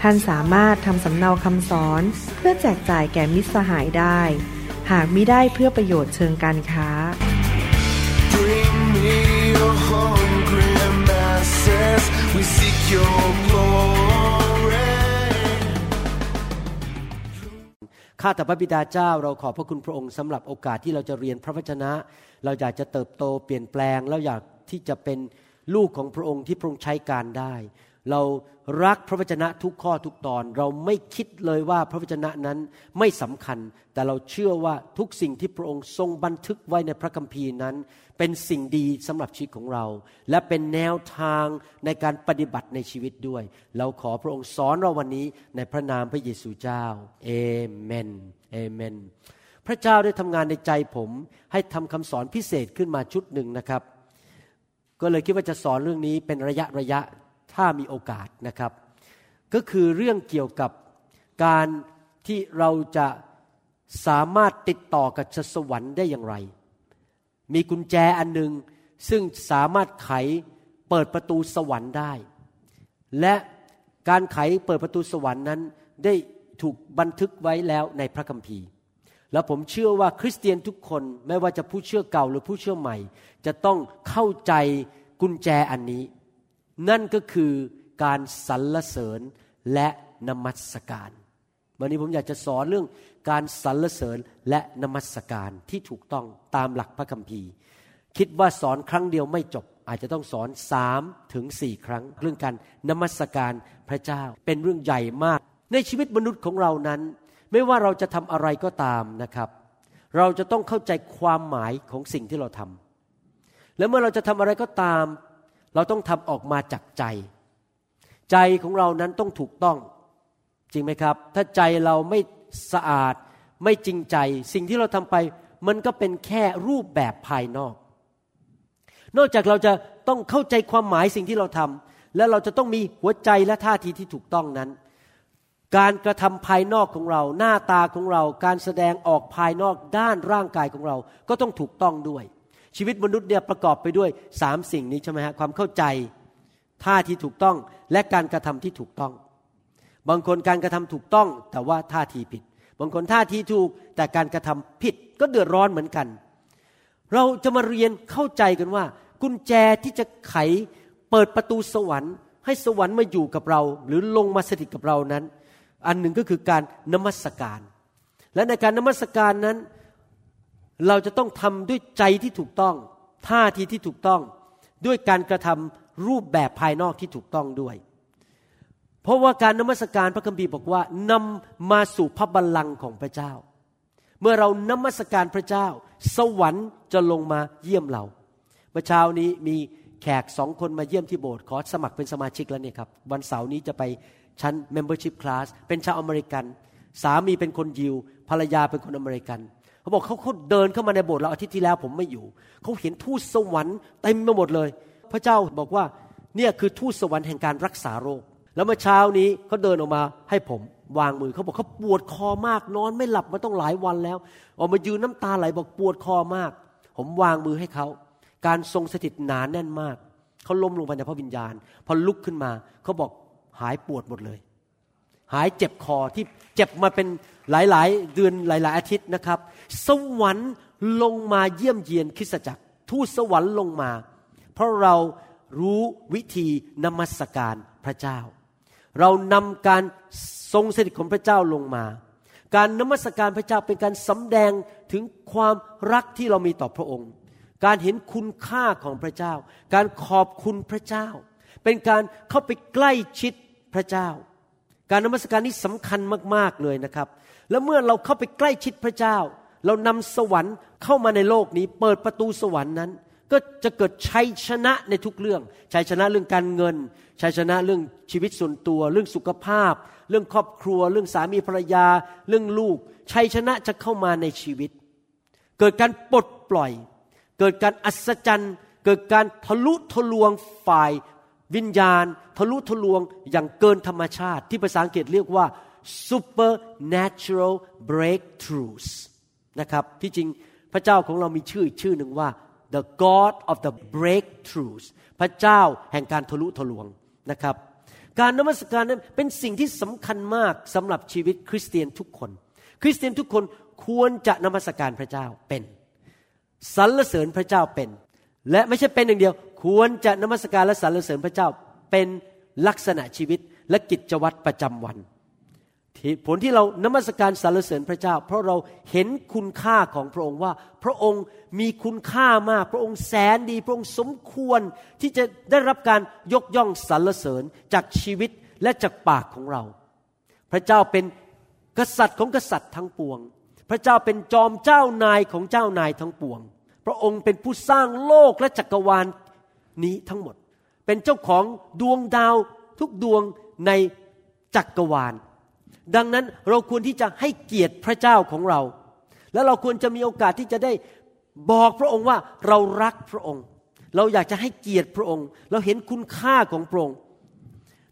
ท่านสามารถทำสำเนาคำสอนเพื่อแจกจ่ายแก่มิตรสหายได้ หากมิได้เพื่อประโยชน์เชิงการค้า your ข้าแต่พระบิดาเจ้าเราขอบพระคุณพระองค์สำหรับโอกาสที่เราจะเรียนพระวจนะ เราอยากจะเติบโตเปลี่ยนแปลง แล้วอยากที่จะเป็นลูกของพระองค์ที่พระองค์ใช้การได้ เรารักพระวจนะทุกข้อทุกตอน เราไม่คิดเลยว่าพระวจนะนั้นไม่สำคัญ แต่เราเชื่อว่าทุกสิ่งที่พระองค์ทรงบันทึกไว้ในพระคัมภีร์นั้น เป็นสิ่งดีสำหรับชีวิตของเรา และเป็นแนวทางในการปฏิบัติในชีวิตด้วย เราขอพระองค์สอนเราวันนี้ในพระนามพระเยซูเจ้าเอเมนเอเมนพระเจ้าได้ทำงานในใจผม ให้ทำคำสอนพิเศษขึ้นมาชุดหนึ่งนะครับ ก็เลยคิดว่าจะสอนเรื่องนี้เป็นระยะระยะ ถ้ามีโอกาสนะครับ ก็คือเรื่องเกี่ยวกับการที่เราจะสามารถติดต่อกับสวรรค์ได้อย่างไร มีกุญแจอันหนึ่งซึ่งสามารถไขเปิดประตูสวรรค์ได้ และการไขเปิดประตูสวรรค์นั้น ได้ถูกบันทึกไว้แล้วในพระคัมภีร์ แล้วผมเชื่อว่าคริสเตียนทุกคนไม่ว่าจะผู้เชื่อเก่าหรือผู้เชื่อใหม่ จะต้องเข้าใจกุญแจอันนี้ นั่นก็คือการสรรเสริญและนมัสการ วันนี้ผมอยากจะสอนเรื่องการสรรเสริญและนมัสการที่ถูกต้องตามหลักพระคัมภีร์ คิดว่าสอนครั้งเดียวไม่จบ อาจจะต้องสอนสามถึงสี่ครั้ง เรื่องการนมัสการพระเจ้าเป็นเรื่องใหญ่มาก ในชีวิตมนุษย์ของเรานั้น ไม่ว่าเราจะทำอะไรก็ตามนะครับ เราจะต้องเข้าใจความหมายของสิ่งที่เราทำและเมื่อเราจะทำอะไรก็ตาม เราต้องทำออกมาจากใจ ใจของเรานั้นต้องถูกต้อง จริงไหมครับ ถ้าใจเราไม่สะอาดไม่จริงใจ สิ่งที่เราทำไป มันก็เป็นแค่รูปแบบภายนอก นอกจากเราจะต้องเข้าใจความหมายสิ่งที่เราทำและเราจะต้องมีหัวใจและท่าทีที่ถูกต้องนั้น การกระทำภายนอกของเรา หน้าตาของเรา การแสดงออกภายนอกด้านร่างกายของเรา ก็ต้องถูกต้องด้วย ชีวิตมนุษย์เนี่ยประกอบไปด้วยสามสิ่งนี้ใช่ไหมฮะความเข้าใจท่าที่ถูกต้องและการกระทำที่ถูกต้อง บางคนการกระทำถูกต้อง แต่ว่าท่าทีผิด บางคนท่าทีถูกแต่การกระทำผิดก็เดือดร้อนเหมือนกัน เราจะมาเรียนเข้าใจกันว่า กุญแจที่จะไขเปิดประตูสวรรค์ ให้สวรรค์มาอยู่กับเรา หรือลงมาสถิตกับเรานั้น อันหนึ่งก็คือการนมัสการ และในการนมัสการนั้น เราจะต้องทำด้วยใจที่ถูกต้อง ท่าทีที่ถูกต้อง ด้วยการกระทำรูปแบบภายนอกที่ถูกต้องด้วย เพราะว่าการนมัสการพระคัมภีร์บอกว่านำมาสู่พระบัลลังก์ของพระเจ้า เมื่อเรานมัสการพระเจ้า สวรรค์จะลงมาเยี่ยมเรา เมื่อเช้านี้มีแขกสองคนมาเยี่ยมที่โบสถ์ขอสมัครเป็นสมาชิกแล้วเนี่ยครับวันเสาร์นี้จะไปชั้น membership class เป็นชาวอเมริกัน สามีเป็นคนยิว ภรรยาเป็นคนอเมริกัน เขาบอกเขาเขาเดินเข้ามาในโบสถ์เราอาทิตย์ที่แล้วผมไม่อยู่ เขาเห็นทูตสวรรค์เต็มไปหมดเลย พระเจ้าบอกว่าเนี่ยคือทูตสวรรค์แห่งการรักษาโรค แล้วเมื่อเช้านี้เขาเดินออกมาให้ผมวางมือเขาบอกเขาปวดคอมากนอนไม่หลับมาต้องหลายวันแล้ว ออกมายืนน้ำตาไหลบอกปวดคอมาก ผมวางมือให้เขา การทรงสถิตหนานแน่นมาก เขาล้มลงไปในพระวิญญาณ พอลุกขึ้นมาเขาบอกหายปวดหมดเลย หายเจ็บคอที่เจ็บมาเป็นหลาย ๆ เดือนหลาย ๆ อาทิตย์นะครับ สวรรค์ลงมาเยี่ยมเยียนคริสตจักร ทูตสวรรค์ลงมา เพราะเรารู้วิธีนมัสการพระเจ้า เรานำการทรงสถิตของพระเจ้าลงมา การนมัสการพระเจ้าเป็นการสำแดงถึงความรักที่เรามีต่อพระองค์ การเห็นคุณค่าของพระเจ้า การขอบคุณพระเจ้า เป็นการเข้าไปใกล้ชิดพระเจ้า การนมัสการนี้สำคัญมากๆเลยนะครับ แล้วเมื่อเราเข้าไปใกล้ชิดพระเจ้า เรานำสวรรค์เข้ามาในโลกนี้ เปิดประตูสวรรค์นั้น ก็จะเกิดชัยชนะในทุกเรื่อง ชัยชนะเรื่องการเงิน ชัยชนะเรื่องชีวิตส่วนตัว เรื่องสุขภาพ เรื่องครอบครัว เรื่องสามีภรรยา เรื่องลูก ชัยชนะจะเข้ามาในชีวิต เกิดการปลดปล่อย เกิดการอัศจรรย์ เกิดการทะลุทะลวงฝ่าย วิญญาณทะลุทะลวงอย่างเกินธรรมชาติ ที่ภาษาอังกฤษเรียกว่า supernatural breakthroughs นะครับที่จริงพระเจ้าของเรามีชื่ออีกชื่อหนึ่งว่า the God of the breakthroughs พระเจ้าแห่งการทะลุทะลวงนะครับ การนมัสการนั้นเป็นสิ่งที่สำคัญมากสำหรับชีวิตคริสเตียนทุกคน คริสเตียนทุกคนควรจะนมัสการพระเจ้าเป็นสรรเสริญพระเจ้าเป็น และไม่ใช่เป็นอย่างเดียว ควรจะนมัสการและสรรเสริญพระเจ้าเป็นลักษณะชีวิตและกิจวัตรประจำวันผลที่เรานมัสการสรรเสริญพระเจ้า เพราะเราเห็นคุณค่าของพระองค์ว่า พระองค์มีคุณค่ามาก พระองค์แสนดี พระองค์สมควรที่จะได้รับการยกย่องสรรเสริญจากชีวิตและจากปากของเรา พระเจ้าเป็นกษัตริย์ของกษัตริย์ทั้งปวง พระเจ้าเป็นจอมเจ้านายของเจ้านายทั้งปวง พระองค์เป็นผู้สร้างโลกและจักรวาล นี้ทั้งหมด เป็นเจ้าของดวงดาวทุกดวงในจักรวาล ดังนั้นเราควรที่จะให้เกียรติพระเจ้าของเรา และเราควรจะมีโอกาสที่จะได้บอกพระองค์ว่าเรารักพระองค์ เราอยากจะให้เกียรติพระองค์ เราเห็นคุณค่าของพระองค์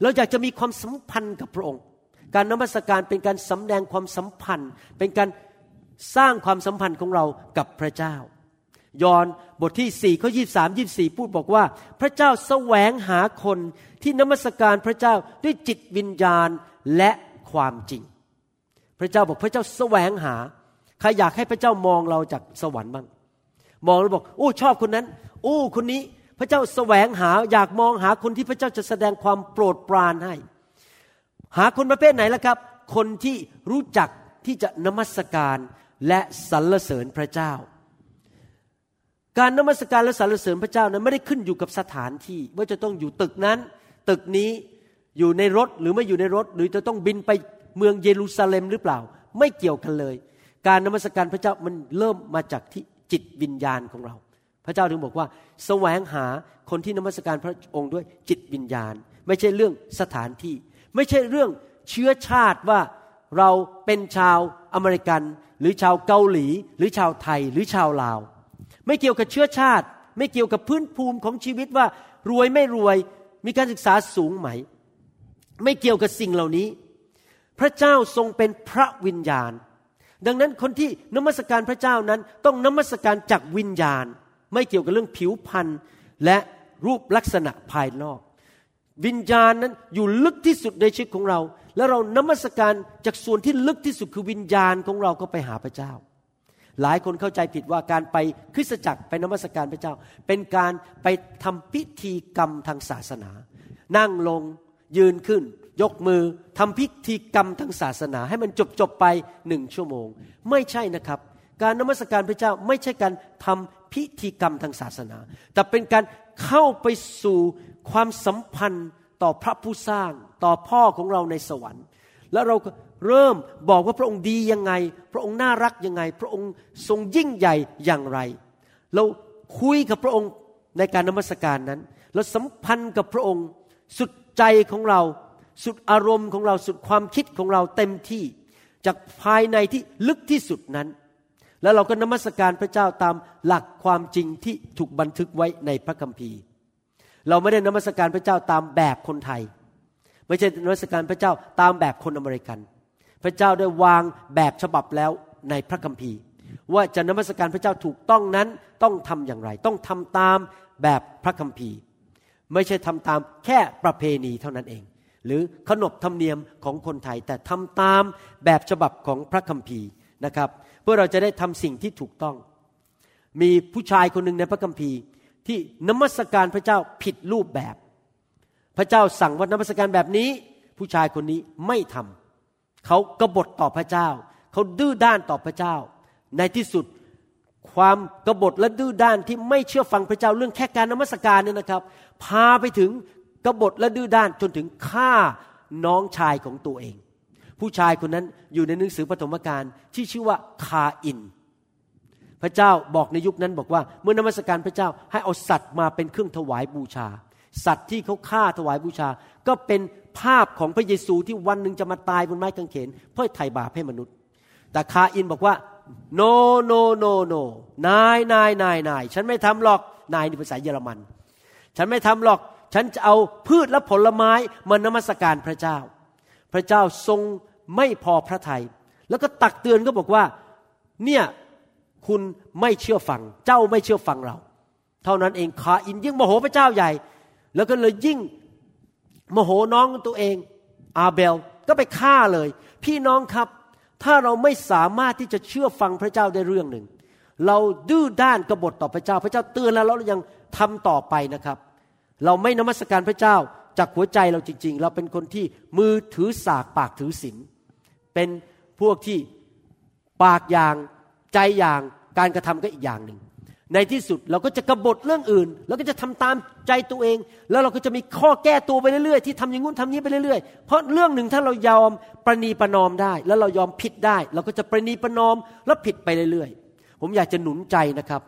เราอยากจะมีความสัมพันธ์กับพระองค์ การนมัสการเป็นการสำแดงความสัมพันธ์ เป็นการสร้างความสัมพันธ์ของเรากับพระเจ้า ยอห์นบทที่4ข้อ23 24พูดบอกว่า พระเจ้าแสวงหาคนที่นมัสการพระเจ้าด้วยจิตวิญญาณและความจริง พระเจ้าบอกพระเจ้าแสวงหาใครอยากให้พระเจ้ามองเราจากสวรรค์บ้างมองแล้วบอกโอ้ชอบคนนั้น โอ้คนนี้พระเจ้าแสวงหาอยากมองหาคนที่พระเจ้าจะแสดงความโปรดปรานให้ หาคนประเภทไหนล่ะครับ คนที่รู้จักที่จะนมัสการและสรรเสริญพระเจ้า การนมัสการและสรรเสริญพระเจ้านั้นไม่ได้ขึ้นอยู่กับสถานที่ ว่าจะต้องอยู่ตึกนั้น ตึกนี้อยู่ในรถหรือไม่อยู่ในรถ หรือจะต้องบินไปเมืองเยรูซาเล็มหรือเปล่า ไม่เกี่ยวกันเลย การนมัสการพระเจ้ามันเริ่มมาจากที่จิตวิญญาณของเรา พระเจ้าถึงบอกว่า แสวงหาคนที่นมัสการพระองค์ด้วยจิตวิญญาณ ไม่ใช่เรื่องสถานที่ ไม่ใช่เรื่องเชื้อชาติว่าเราเป็นชาวอเมริกัน หรือชาวเกาหลี หรือชาวไทยหรือชาวลาว ไม่เกี่ยวกับเชื้อชาติ ไม่เกี่ยวกับพื้นภูมิของชีวิตว่ารวยไม่รวยมีการศึกษาสูงไหม ไม่เกี่ยวกับสิ่งเหล่านี้ พระเจ้าทรงเป็นพระวิญญาณ ดังนั้นคนที่นมัสการพระเจ้านั้นต้องนมัสการจากวิญญาณ ไม่เกี่ยวกับเรื่องผิวพรรณและรูปลักษณะภายนอก วิญญาณนั้นอยู่ลึกที่สุดในชีวิตของเรา แล้วเรานมัสการจากส่วนที่ลึกที่สุดคือวิญญาณของเราก็ไปหาพระเจ้า หลายคนเข้าใจผิดว่าการไปคริสตจักรไปนมัสการพระเจ้า เป็นการไปทำพิธีกรรมทางศาสนา นั่งลงยืนขึ้น ยกมือทำพิธีกรรมทางศาสนา ให้มันจบจบไปหนึ่งชั่วโมง ไม่ใช่นะครับ การนมัสการพระเจ้าไม่ใช่การทำพิธีกรรมทางศาสนา แต่เป็นการเข้าไปสู่ความสัมพันธ์ต่อพระผู้สร้างต่อพ่อของเราในสวรรค์ แล้วเรา เริ่มบอกว่าพระองค์ดียังไง พระองค์น่ารักยังไง พระองค์ทรงยิ่งใหญ่อย่างไร เราคุยกับพระองค์ในการนมัสการนั้น เราสัมพันธ์กับพระองค์สุดใจของเรา สุดอารมณ์ของเราสุดความคิดของเราเต็มที่ จากภายในที่ลึกที่สุดนั้น แล้วเราก็นมัสการพระเจ้าตามหลักความจริงที่ถูกบันทึกไว้ในพระคัมภีร์ เราไม่ได้นมัสการพระเจ้าตามแบบคนไทย ไม่ใช่นมัสการพระเจ้าตามแบบคนอเมริกัน พระเจ้าได้วางแบบฉบับแล้วในพระคัมภีร์ ว่าจะนมัสการพระเจ้าถูกต้องนั้นต้องทำอย่างไร ต้องทำตามแบบพระคัมภีร์ ไม่ใช่ทำตามแค่ประเพณีเท่านั้นเอง หรือขนบธรรมเนียมของคนไทย แต่ทำตามแบบฉบับของพระคัมภีร์นะครับ เพื่อเราจะได้ทำสิ่งที่ถูกต้อง มีผู้ชายคนหนึ่งในพระคัมภีร์ ที่นมัสการพระเจ้าผิดรูปแบบ พระเจ้าสั่งว่านมัสการแบบนี้ ผู้ชายคนนี้ไม่ทำ เขากบฏต่อพระเจ้า เขาดื้อด้านต่อพระเจ้า ในที่สุดความกบฏและดื้อด้านที่ไม่เชื่อฟังพระเจ้าเรื่องแค่การนมัสการเนี่ยนะครับ พาไปถึงกบฏและดื้อด้านจนถึงฆ่าน้องชายของตัวเอง ผู้ชายคนนั้นอยู่ในหนังสือปฐมกาลที่ชื่อว่าคาอิน พระเจ้าบอกในยุคนั้นบอกว่า เมื่อนมัสการพระเจ้าให้เอาสัตว์มาเป็นเครื่องถวายบูชา สัตว์ที่เขาฆ่าถวายบูชา ก็เป็นภาพของพระเยซูที่วันหนึ่งจะมาตายบนไม้กางเขน เพื่อไถ่บาปให้มนุษย์ แต่คาอินบอกว่า no no no no นายนายนายนายฉันไม่ทำหรอกนายในภาษาเยอรมัน ฉันไม่ทำหรอก ฉันจะเอาพืชและผลไม้มานมัสการพระเจ้า พระเจ้าทรงไม่พอพระทยัยแล้วก็ตักเตือนก็บอกว่า เนี่ยคุณไม่เชื่อฟัง เจ้าไม่เชื่อฟังเรา เท่านั้นเองคาอินยิ่งโมโหพระเจ้าใหญ่ แล้วก็เลยยิ่งโมโหน้องตัวเอง อาเบลก็ไปฆ่าเลย พี่น้องครับ ถ้าเราไม่สามารถที่จะเชื่อฟังพระเจ้าได้เรื่องหนึ่ง เราดื้อด้านกบฏต่อพระเจ้า พระเจ้าเตือนแล้วเรายังทำต่อไปนะครับ เราไม่นมัสการพระเจ้าจากหัวใจเราจริง ๆ เราเป็นคนที่มือถือสากปากถือศีลเป็นพวกที่ปากอย่างใจอย่างการกระทำก็อีกอย่างหนึ่ง ในที่สุดเราก็จะกบฏเรื่องอื่น แล้วก็จะทำตามใจตัวเอง แล้วเราก็จะมีข้อแก้ตัวไปเรื่อยๆที่ทำอย่างงู้นทำนี้ไปเรื่อยๆ เพราะเรื่องหนึ่งถ้าเรายอมประนีประนอมได้ แล้วเรายอมผิดได้ เราก็จะประนีประนอมแล้วผิดไปเรื่อยๆ ผมอยากจะหนุนใจนะครับ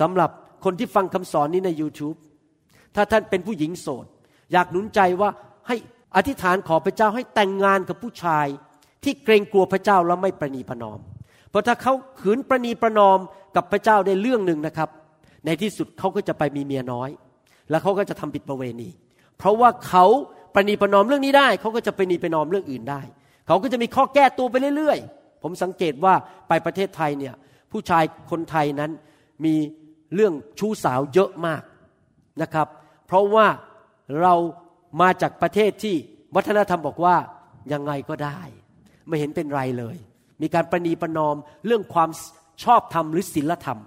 สำหรับคนที่ฟังคำสอนนี้ใน YouTube ถ้าท่านเป็นผู้หญิงโสด อยากหนุนใจว่าให้อธิษฐานขอพระเจ้าให้แต่งงานกับผู้ชาย ที่เกรงกลัวพระเจ้าแล้วไม่ประนีประนอม เพราะถ้าเขาขืนประนีประนอม กับพระเจ้าได้เรื่องหนึ่งนะครับ ในที่สุดเขาก็จะไปมีเมียน้อย แล้วเขาก็จะทำผิดประเวณี เพราะว่าเขาประนีประนอมเรื่องนี้ได้ เขาก็จะไปนีประนอมเรื่องอื่นได้ เขาก็จะมีข้อแก้ตัวไปเรื่อยๆ ผมสังเกตว่าไปประเทศไทยเนี่ยผู้ชายคนไทยนั้นมีเรื่องชู้สาวเยอะมากนะครับ เพราะว่าเรามาจากประเทศที่วัฒนธรรมบอกว่ายังไงก็ได้ ไม่เห็นเป็นไรเลย มีการประนีประนอมเรื่องความ ชอบธรรมหรือศีลธรรม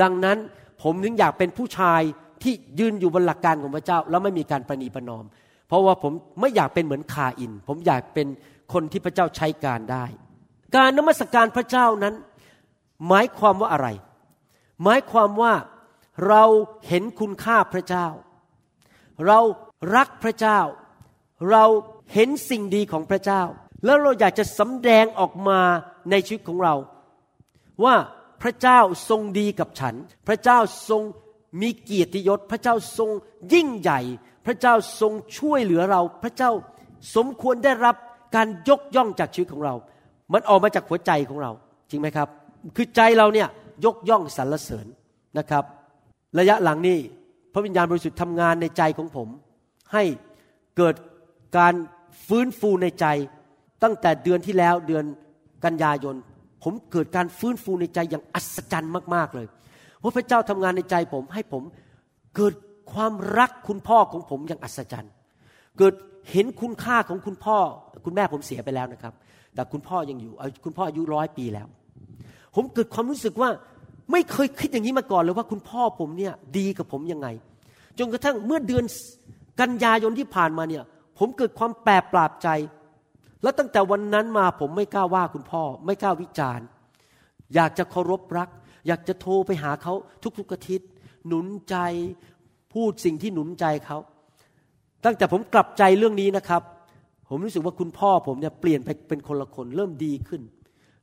ดังนั้นผมถึงอยากเป็นผู้ชายที่ยืนอยู่บนหลักการของพระเจ้า แล้วไม่มีการประนีประนอม เพราะว่าผมไม่อยากเป็นเหมือนคาอิน ผมอยากเป็นคนที่พระเจ้าใช้การได้ การนมัสการพระเจ้านั้น หมายความว่าอะไร หมายความว่าเราเห็นคุณค่าพระเจ้า เรารักพระเจ้า เราเห็นสิ่งดีของพระเจ้า แล้วเราอยากจะสำแดงออกมาในชีวิตของเรา ว่าพระเจ้าทรงดีกับฉัน พระเจ้าทรงมีเกียรติยศ พระเจ้าทรงยิ่งใหญ่ พระเจ้าทรงช่วยเหลือเรา พระเจ้าสมควรได้รับการยกย่องจากชีวิตของเรา มันออกมาจากหัวใจของเรา จริงไหมครับ คือใจเราเนี่ยยกย่องสรรเสริญนะครับ ระยะหลังนี้พระวิญญาณบริสุทธิ์ทำงานในใจของผม ให้เกิดการฟื้นฟูในใจ ตั้งแต่เดือนที่แล้วเดือนกันยายน ผมเกิดการฟื้นฟูในใจอย่างอัศจรรย์มากๆเลยพราะพระเจ้าทำงานในใจผมให้ผมเกิดความรักคุณพ่อของผมอย่างอัศจรรย์ เกิดเห็นคุณค่าของคุณพ่อ คุณแม่ผมเสียไปแล้วนะครับ แต่คุณพ่อยังอยู่คุณพ่ออายุร้อยปีแล้ว ผมเกิดความรู้สึกว่าไม่เคยคิดอย่างนี้มาก่อนเลยว่าคุณพ่อผมเนี่ยดีกับผมยังไง จนกระทั่งเมื่อเดือนกันยายนที่ผ่านมาเนี่ย ผมเกิดความแปรปราบใจ แล้วตั้งแต่วันนั้นมาผมไม่กล้าว่าคุณพ่อ ไม่กล้าวิจารณ์ อยากจะเคารพรัก อยากจะโทรไปหาเขาทุกๆอาทิตย์ หนุนใจพูดสิ่งที่หนุนใจเขา ตั้งแต่ผมกลับใจเรื่องนี้นะครับ ผมรู้สึกว่าคุณพ่อผมเนี่ยเปลี่ยนไปเป็นคนละคน เริ่มดีขึ้น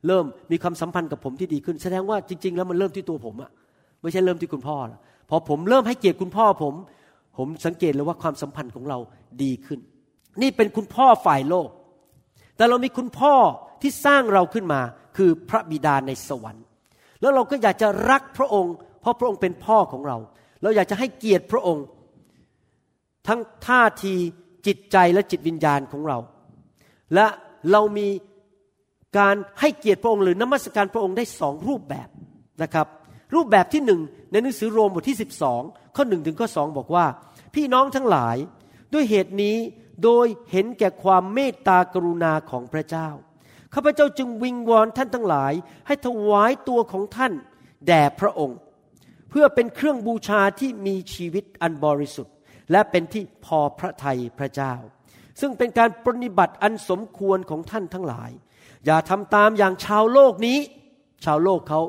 เริ่มมีความสัมพันธ์กับผมที่ดีขึ้น แสดงว่าจริง ๆ แล้วมันเริ่มที่ตัวผมอะไม่ใช่เริ่มที่คุณพ่อพอผมเริ่มให้เกียรติคุณพ่อผม ผมสังเกตเลยว่าความสัมพันธ์ของเราดีขึ้น นี่เป็นคุณพ่อฝ่ายโลก แต่เรามีคุณพ่อที่สร้างเราขึ้นมาคือพระบิดาในสวรรค์ แล้วเราก็อยากจะรักพระองค์ เพราะพระองค์เป็นพ่อของเรา เราอยากจะให้เกียรติพระองค์ ทั้งท่าทีจิตใจและจิตวิญญาณของเรา และเรามีการให้เกียรติพระองค์หรือนมัสการพระองค์ได้สองรูปแบบนะครับ รูปแบบที่หนึ่งในหนังสือโรมบทที่ 12 ข้อหนึ่งถึงข้อสองบอกว่า พี่น้องทั้งหลายด้วยเหตุนี้ โดยเห็นแก่ความเมตตากรุณาของพระเจ้า ข้าพเจ้าจึงวิงวอนท่านทั้งหลาย ให้ถวายตัวของท่านแด่พระองค์ เพื่อเป็นเครื่องบูชาที่มีชีวิตอันบริสุทธิ์ และเป็นที่พอพระทัยพระเจ้า ซึ่งเป็นการปฏิบัติอันสมควรของท่านทั้งหลาย อย่าทำตามอย่างชาวโลกนี้ ชาวโลกเขา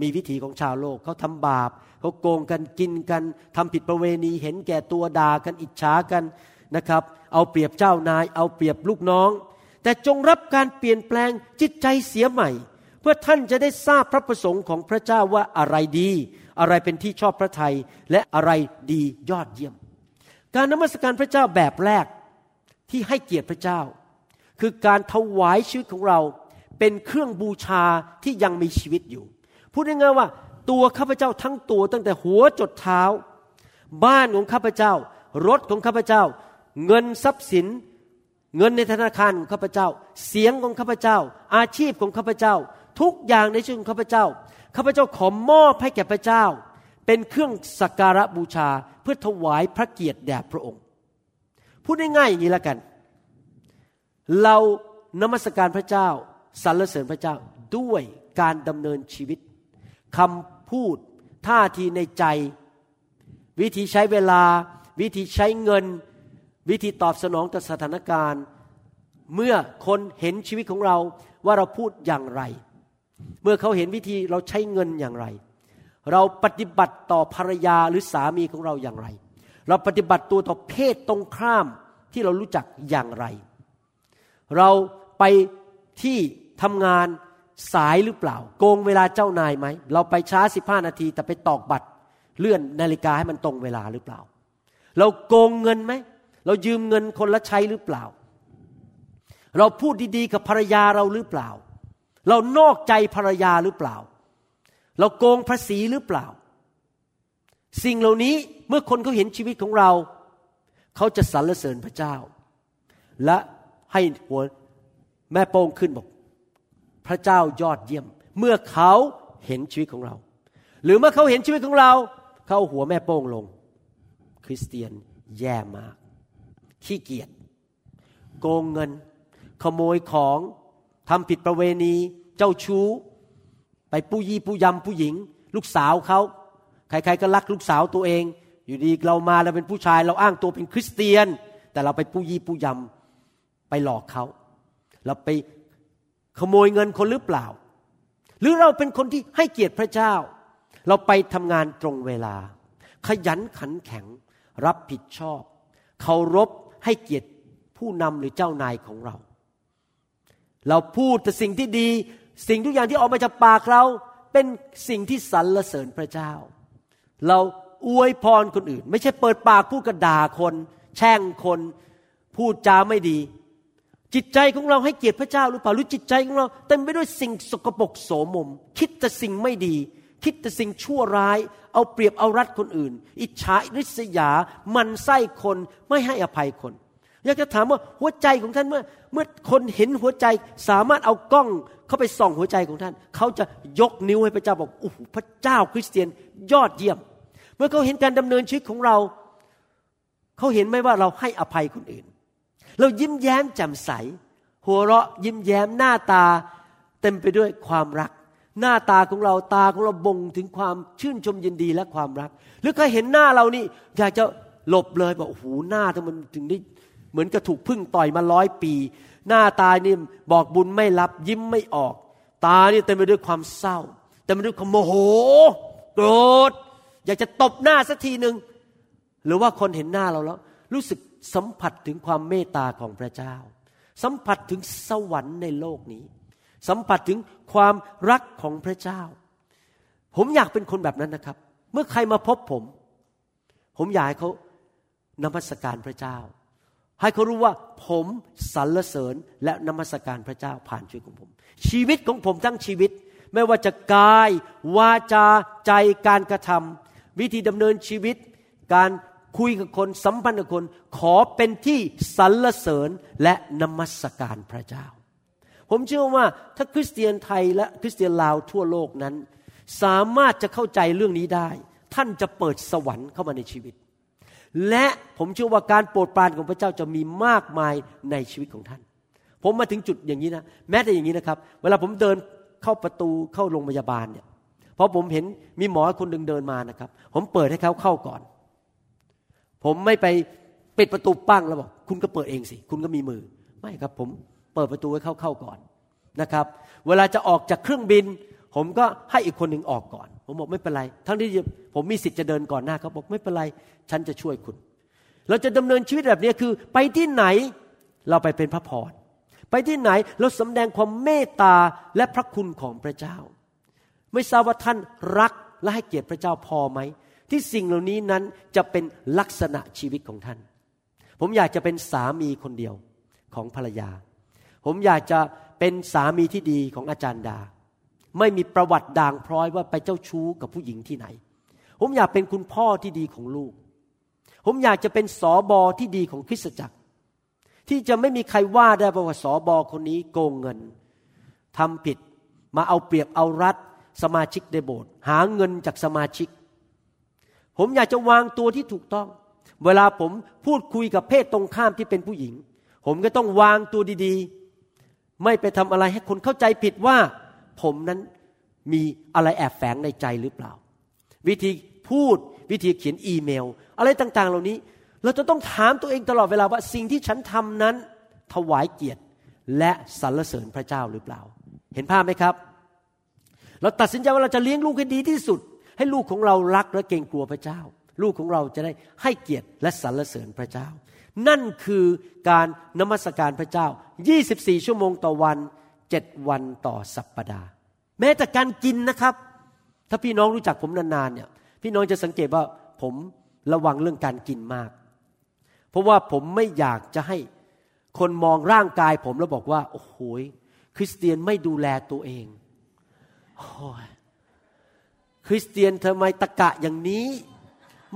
มีวิถีของชาวโลกเขาทำบาปเขาโกงกันกินกันทำผิดประเวณีเห็นแก่ตัวด่ากันอิจฉากันนะครับ เอาเปรียบเจ้านาย เอาเปรียบลูกน้อง แต่จงรับการเปลี่ยนแปลงจิตใจเสียใหม่ เพื่อท่านจะได้ทราบพระประสงค์ของพระเจ้าว่าอะไรดี อะไรเป็นที่ชอบพระทัยและอะไรดียอดเยี่ยม การนมัสการพระเจ้าแบบแรกที่ให้เกียรติพระเจ้า คือการถวายชีวิตของเราเป็นเครื่องบูชาที่ยังมีชีวิตอยู่ พูดง่ายๆว่า ตัวข้าพเจ้าทั้งตัวตั้งแต่หัวจดเท้า บ้านของข้าพเจ้ารถของข้าพเจ้า เงินทรัพย์สิน เงินในธนาคารของข้าพเจ้า เสียงของข้าพเจ้า อาชีพของข้าพเจ้า ทุกอย่างในชีวิตของข้าพเจ้าข้าพเจ้าขอมอบให้แก่พระเจ้า เป็นเครื่องสักการะบูชาเพื่อถวายพระเกียรติแด่พระองค์ พูดง่ายๆอย่างนี้ล้วกัน เรานมัสการพระเจ้าสรรเสริญพระเจ้าด้วยการดำเนินชีวิตคำพูดท่าทีในใจ วิธีใช้เวลา วิธีใช้เงิน วิธีตอบสนองต่อสถานการณ์ เมื่อคนเห็นชีวิตของเราว่าเราพูดอย่างไร เมื่อเขาเห็นวิธีเราใช้เงินอย่างไร เราปฏิบัติต่อภรรยาหรือสามีของเราอย่างไร เราปฏิบัติตัวต่อเพศตรงข้ามที่เรารู้จักอย่างไร เราไปที่ทำงานสายหรือเปล่า โกงเวลาเจ้านายไหม เราไปช้าสิบห้านาทีแต่ไปตอกบัตร เลื่อนนาฬิกาให้มันตรงเวลาหรือเปล่า เราโกงเงินไหม เรายืมเงินคนละใช้หรือเปล่า เราพูดดีๆ กับภรรยาเราหรือเปล่า เรานอกใจภรรยาหรือเปล่า เราโกงภาษีหรือเปล่า สิ่งเหล่านี้เมื่อคนเขาเห็นชีวิตของเรา เขาจะสรรเสริญพระเจ้า และให้หัวแม่โป้งขึ้นบอก พระเจ้ายอดเยี่ยม เมื่อเขาเห็นชีวิตของเรา หรือเมื่อเขาเห็นชีวิตของเรา เขาหัวแม่โป้งลง คริสเตียนแย่มาก ขี้เกียจโกงเงิน ขโมยของทำผิดประเวณี เจ้าชู้ ไปปู้ยี่ปู้ยำผู้หญิง ลูกสาวเขาใครๆก็รักลูกสาวตัวเอง อยู่ดีเรามาเราเป็นผู้ชาย เราอ้างตัวเป็นคริสเตียน แต่เราไปปู้ยี่ปู้ยำไปหลอกเขา เราไปขโมยเงินคนหรือเปล่า หรือเราเป็นคนที่ให้เกียรติพระเจ้า เราไปทำงานตรงเวลา ขยันขันแข็ง รับผิดชอบเคารพ ให้เกียรติผู้นำหรือเจ้านายของเรา เราพูดแต่สิ่งที่ดี สิ่งทุกอย่างที่ออกมาจากปากเรา เป็นสิ่งที่สรรเสริญพระเจ้า เราอวยพรคนอื่น ไม่ใช่เปิดปากพูดกระด่าคน แช่งคน พูดจาไม่ดี จิตใจของเราให้เกียรติพระเจ้าหรือเปล่าหรือจิตใจของเราเต็มไปด้วยสิ่งสกปรกโสมม คิดแต่สิ่งไม่ดี คิดแต่สิ่งชั่วร้าย เอาเปรียบเอารัดคนอื่น อิจฉาริษยา มันไส้คนไม่ให้อภัยคน อยากจะถามว่าหัวใจของท่านเมื่อ เมื่อคนเห็นหัวใจสามารถเอากล้องเข้าไปส่องหัวใจของท่าน เขาจะยกนิ้วให้พระเจ้าบอกโอ้โหพระเจ้าคริสเตียนยอดเยี่ยม เมื่อเขาเห็นการดำเนินชีวิตของเรา เขาเห็นไหมว่าเราให้อภัยคนอื่น เรายิ้มแย้มแจ่มใส หัวเราะยิ้มแย้มหน้าตา เต็มไปด้วยความรัก หน้าตาของเราตาของเราบ่งถึงความชื่นชมยินดีและความรัก หรือใครเห็นหน้าเรานี่ อยากจะหลบเลยบอกโอ้โหหน้าทำไมันถึงได้เหมือนกระถูกพึ่งต่อยมาร้อยปี หน้าตานี่บอกบุญไม่รับยิ้มไม่ออก ตานี่เต็มไปด้วยความเศร้าเต็มไปด้วยความโมโห โกรธ อยากจะตบหน้าสักทีหนึ่งหรือว่าคนเห็นหน้าเราแล้ว รู้สึกสัมผัสถึงความเมตตาของพระเจ้า สัมผัสถึงสวรรค์ในโลกนี้ สัมผัสถึง ความรักของพระเจ้า ผมอยากเป็นคนแบบนั้นนะครับ เมื่อใครมาพบผม ผมอยากให้เขานมัสการพระเจ้า ให้เขารู้ว่าผมสรรเสริญและนมัสการพระเจ้าผ่านชีวิตของผม ชีวิตของผมทั้งชีวิต ไม่ว่าจะกาย วาจาใจการกระทำวิธีดำเนินชีวิต การคุยกับคนสัมพันธ์กับคน ขอเป็นที่สรรเสริญและนมัสการพระเจ้า ผมเชื่อว่าถ้าคริสเตียนไทยและคริสเตียนลาวทั่วโลกนั้น สามารถจะเข้าใจเรื่องนี้ได้ ท่านจะเปิดสวรรค์เข้ามาในชีวิต และผมเชื่อว่าการโปรดปรานของพระเจ้าจะมีมากมายในชีวิตของท่าน ผมมาถึงจุดอย่างนี้นะแม้แต่อย่างนี้นะครับ เวลาผมเดินเข้าประตูเข้าโรงพยาบาลเนี่ยพอผมเห็นมีหมอคนหนึ่งเดินมานะครับ ผมเปิดให้เขาเข้าก่อน ผมไม่ไปปิดประตูปั้งแล้วบอกคุณก็เปิดเองสิ คุณก็มีมือ ไม่ครับผม เปิดประตูให้เข้าเข้าก่อนนะครับ เวลาจะออกจากเครื่องบิน ผมก็ให้อีกคนหนึ่งออกก่อน ผมบอกไม่เป็นไร ทั้งที่ผมมีสิทธิ์จะเดินก่อนหน้าเขาบอกไม่เป็นไร ฉันจะช่วยคุณ เราจะดำเนินชีวิตแบบนี้คือ ไปที่ไหนเราไปเป็นพระพรไปที่ไหนเราสำแดงความเมตตาและพระคุณของพระเจ้า ไม่ทราบว่าท่านรักและให้เกียรติพระเจ้าพอไหม ที่สิ่งเหล่านี้นั้นจะเป็นลักษณะชีวิตของท่าน ผมอยากจะเป็นสามีคนเดียวของภรรยา ผมอยากจะเป็นสามีที่ดีของอาจารย์ดา ไม่มีประวัติด่างพร้อยว่าไปเจ้าชู้กับผู้หญิงที่ไหน ผมอยากเป็นคุณพ่อที่ดีของลูก ผมอยากจะเป็นสอบอที่ดีของคริสตจักร ที่จะไม่มีใครว่าได้ว่าสอบอคนนี้โกงเงินทำผิดมาเอาเปรียบเอารัดสมาชิกในโบสถ์หาเงินจากสมาชิก ผมอยากจะวางตัวที่ถูกต้อง เวลาผมพูดคุยกับเพศตรงข้ามที่เป็นผู้หญิง ผมก็ต้องวางตัวดีๆ ไม่ไปทำอะไรให้คนเข้าใจผิดว่า ผมนั้นมีอะไรแอบแฝงในใจหรือเปล่า วิธีพูดวิธีเขียนอีเมล อะไรต่าง ๆ เหล่านี้ เราจะต้องถามตัวเองตลอดเวลาว่าสิ่งที่ฉันทำนั้น ถวายเกียรติและสรรเสริญพระเจ้าหรือเปล่า เห็นภาพไหมครับ เราตัดสินใจว่าเราจะเลี้ยงลูกให้ดีที่สุด ให้ลูกของเรารักและเกรงกลัวพระเจ้า ลูกของเราจะได้ให้เกียรติและสรรเสริญพระเจ้า นั่นคือการนมัสการพระเจ้า 24 ชั่วโมงต่อวัน 7 วันต่อสัปปดาห์ แม้แต่การกินนะครับ ถ้าพี่น้องรู้จักผมนานๆเนี่ย พี่น้องจะสังเกตว่าผมระวังเรื่องการกินมาก เพราะว่าผมไม่อยากจะให้คนมองร่างกายผมแล้วบอกว่า โอ้โหคริสเตียนไม่ดูแลตัวเองโอ้ยคริสเตียนทำไมตะกะอย่างนี้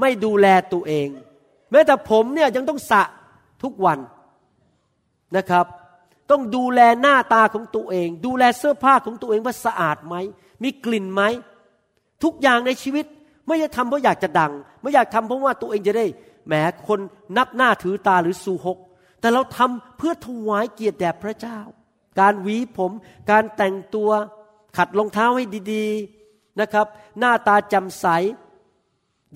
ไม่ดูแลตัวเอง แม้แต่ผมเนี่ยยังต้องสระทุกวันนะครับ ต้องดูแลหน้าตาของตัวเอง ดูแลเสื้อผ้าของตัวเองว่าสะอาดไหม มีกลิ่นไหม ทุกอย่างในชีวิตไม่ใช่ทำเพราะอยากจะดัง ไม่อยากทำเพราะว่าตัวเองจะได้แหมคนนับหน้าถือตาหรือสูหก แต่เราทำเพื่อถวายเกียรติแด่พระเจ้า การหวีผม การแต่งตัว ขัดรองเท้าให้ดีๆนะครับ หน้าตาจำใส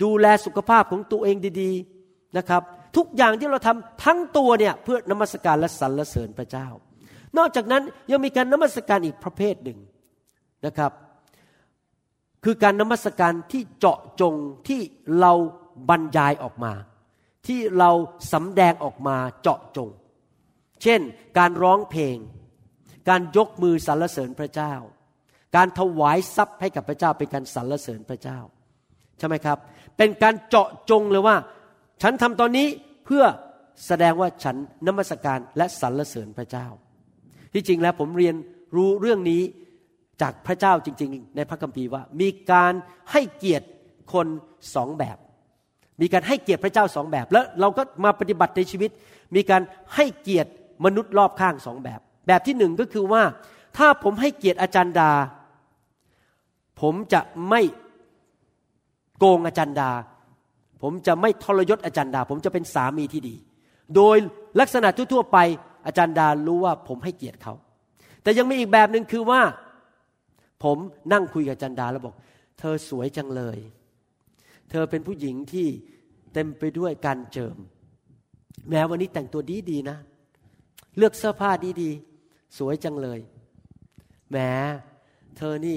ดูแลสุขภาพของตัวเองดีๆ นะครับ ทุกอย่างที่เราทำทั้งตัวเนี่ยเพื่อนมัสการและสรรเสริญพระเจ้า นอกจากนั้นยังมีการนมัสการอีกประเภทหนึ่งนะครับ คือการนมัสการที่เจาะจงที่เราบรรยายออกมา ที่เราสำแดงออกมาเจาะจง เช่น การร้องเพลง การยกมือสรรเสริญพระเจ้า การถวายทรัพย์ให้กับพระเจ้าเป็นการสรรเสริญพระเจ้าใช่ไหมครับ เป็นการเจาะจงเลยว่า ฉันทำตอนนี้เพื่อแสดงว่าฉันนมัสการและสรรเสริญพระเจ้า ที่จริงแล้วผมเรียนรู้เรื่องนี้จากพระเจ้าจริง ๆ ในพระคัมภีร์ว่า มีการให้เกียรติคนสองแบบ มีการให้เกียรติพระเจ้าสองแบบ แล้วเราก็มาปฏิบัติในชีวิต มีการให้เกียรติมนุษย์รอบข้างสองแบบ แบบที่หนึ่งก็คือว่า ถ้าผมให้เกียรติอาจารย์ดา ผมจะไม่โกงอาจารย์ดา ผมจะไม่ทรยศอาจารย์ดา ผมจะเป็นสามีที่ดี โดยลักษณะทั่วๆไปอาจารย์ดารู้ว่าผมให้เกียรติเขา แต่ยังมีอีกแบบหนึ่งคือว่า ผมนั่งคุยกับอาจารย์ดาแล้วบอก เธอสวยจังเลย เธอเป็นผู้หญิงที่เต็มไปด้วยการเจิม แม้วันนี้แต่งตัวดีดีๆนะ เลือกเสื้อผ้าดีดีๆสวยจังเลยแหมเธอนี่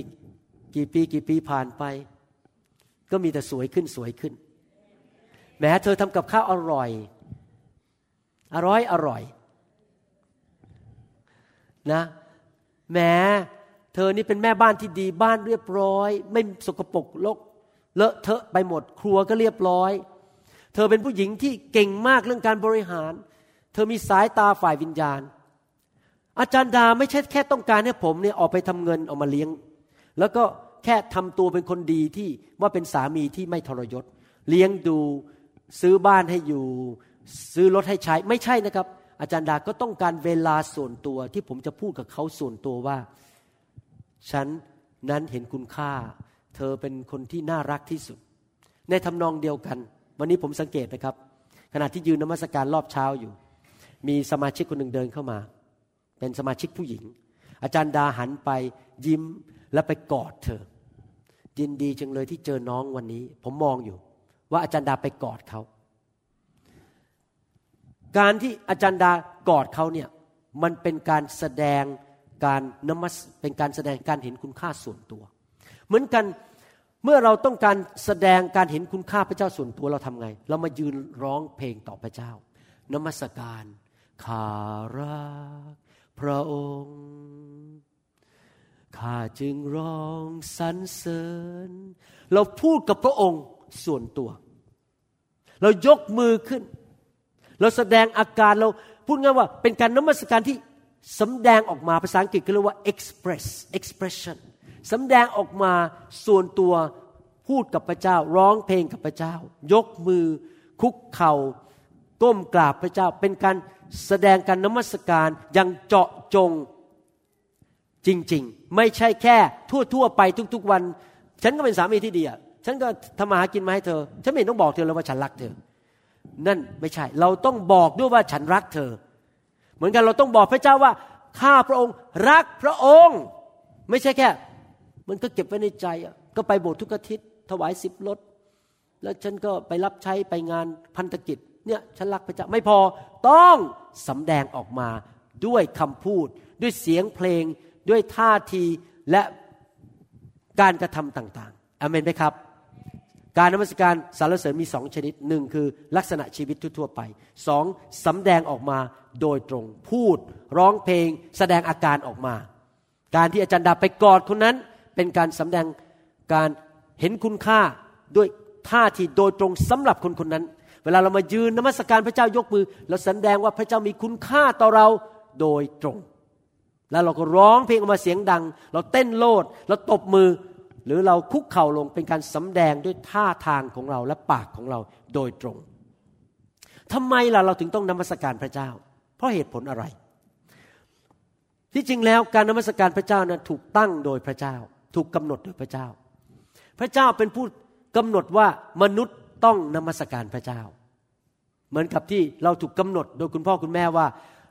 กี่ปีกี่ปีผ่านไป ก็มีแต่สวยขึ้นสวยขึ้น แหมเธอทำกับข้าวอร่อย อร่อยอร่อยนะแหมเธอนี่เป็นแม่บ้านที่ดีบ้านเรียบร้อย ไม่สกปรกลกเลอะเทอะไปหมดครัวก็เรียบร้อย เธอเป็นผู้หญิงที่เก่งมากเรื่องการบริหาร เธอมีสายตาฝ่ายวิญญาณ อาจารย์ดาไม่ใช่แค่ต้องการให้ผมเนี่ยออกไปทำเงินออกมาเลี้ยง แล้วก็แค่ทำตัวเป็นคนดีที่ว่าเป็นสามีที่ไม่ทรยศ เลี้ยงดู ซื้อบ้านให้อยู่ ซื้อรถให้ใช้ไม่ใช่นะครับ อาจารย์ดาก็ต้องการเวลาส่วนตัวที่ผมจะพูดกับเขาส่วนตัวว่า ฉันนั้นเห็นคุณค่า เธอเป็นคนที่น่ารักที่สุด ในทำนองเดียวกัน วันนี้ผมสังเกตนะครับ ขณะที่ยืนนมัสการรอบเช้าอยู่ มีสมาชิกคนหนึ่งเดินเข้ามา เป็นสมาชิกผู้หญิง อาจารย์ดาหันไปยิ้มแล้วไปกอดเธอยินดีจังเลยที่เจอน้องวันนี้ ผมมองอยู่ ว่าอาจารย์ดาไปกอดเขา การที่อาจารย์ดากอดเขาเนี่ยมันเป็นการแสดงการนมัสเป็นการแสดงการเห็นคุณค่าส่วนตัว เหมือนกันเมื่อเราต้องการแสดงการเห็นคุณค่าพระเจ้าส่วนตัวเราทำไง เรามายืนร้องเพลงต่อพระเจ้า นมัสการคารักพระองค์ข้าจึงร้องสรรเสริญ เราพูดกับพระองค์ ส่วนตัว เรายกมือขึ้น เราแสดงอาการเราพูดง่ายว่าเป็นการนมัสการที่สำแดงออกมาภาษาอังกฤษก็เรียกว่า express expression สำแดงออกมาส่วนตัวพูดกับพระเจ้า ร้องเพลงกับพระเจ้า ยกมือคุกเข่าก้มกราบพระเจ้า เป็นการแสดงการนมัสการอย่างเจาะจงจริง ๆ ไม่ใช่แค่ทั่ว ๆ ไปทุก ๆ วัน ฉันก็เป็นสามีที่ดีอะ ฉันก็ทำมาหากินมาให้เธอ ฉันไม่ต้องบอกเธอเลยว่าฉันรักเธอ นั่นไม่ใช่ เราต้องบอกด้วยว่าฉันรักเธอ เหมือนกันเราต้องบอกพระเจ้าว่าข้าพระองค์รักพระองค์ ไม่ใช่แค่ มันก็เก็บไว้ในใจอะก็ไปโบสถ์ทุกอาทิตย์ถวายสิบรถ แล้วฉันก็ไปรับใช้ไปงานพันธกิจ เนี่ยฉันรักพระเจ้าไม่พอต้องสำแดงออกมาด้วยคำพูด ด้วยเสียงเพลง ด้วยท่าทีและการกระทำต่าง ๆอเมนไหมครับ การนมัสการสารเสริญมีสองชนิดหนึ่งคือลักษณะชีวิตทั่วไปสองสำแดงออกมาโดยตรง พูดร้องเพลง แสดงอาการออกมา การที่อาจารย์ดาไปกอดคนนั้น เป็นการสำแดงการเห็นคุณค่าด้วยท่าทีโดยตรงสำหรับคนคนนั้น เวลาเรามายืนนมัสการพระเจ้ายกมือ เราแสดงว่าพระเจ้ามีคุณค่าต่อเราโดยตรง แล้วเราก็ร้องเพลงออกมาเสียงดัง เราเต้นโลดเราตบมือ หรือเราคุกเข่าลงเป็นการสำแดงด้วยท่าทางของเราและปากของเราโดยตรงทำไมล่ะเราถึงต้องนมัสการพระเจ้า เพราะเหตุผลอะไร ที่จริงแล้วการนมัสการพระเจ้านั้นถูกตั้งโดยพระเจ้า ถูกกำหนดโดยพระเจ้า พระเจ้าเป็นผู้กำหนดว่ามนุษย์ต้องนมัสการพระเจ้า เหมือนกับที่เราถูกกำหนดโดยคุณพ่อคุณแม่ว่า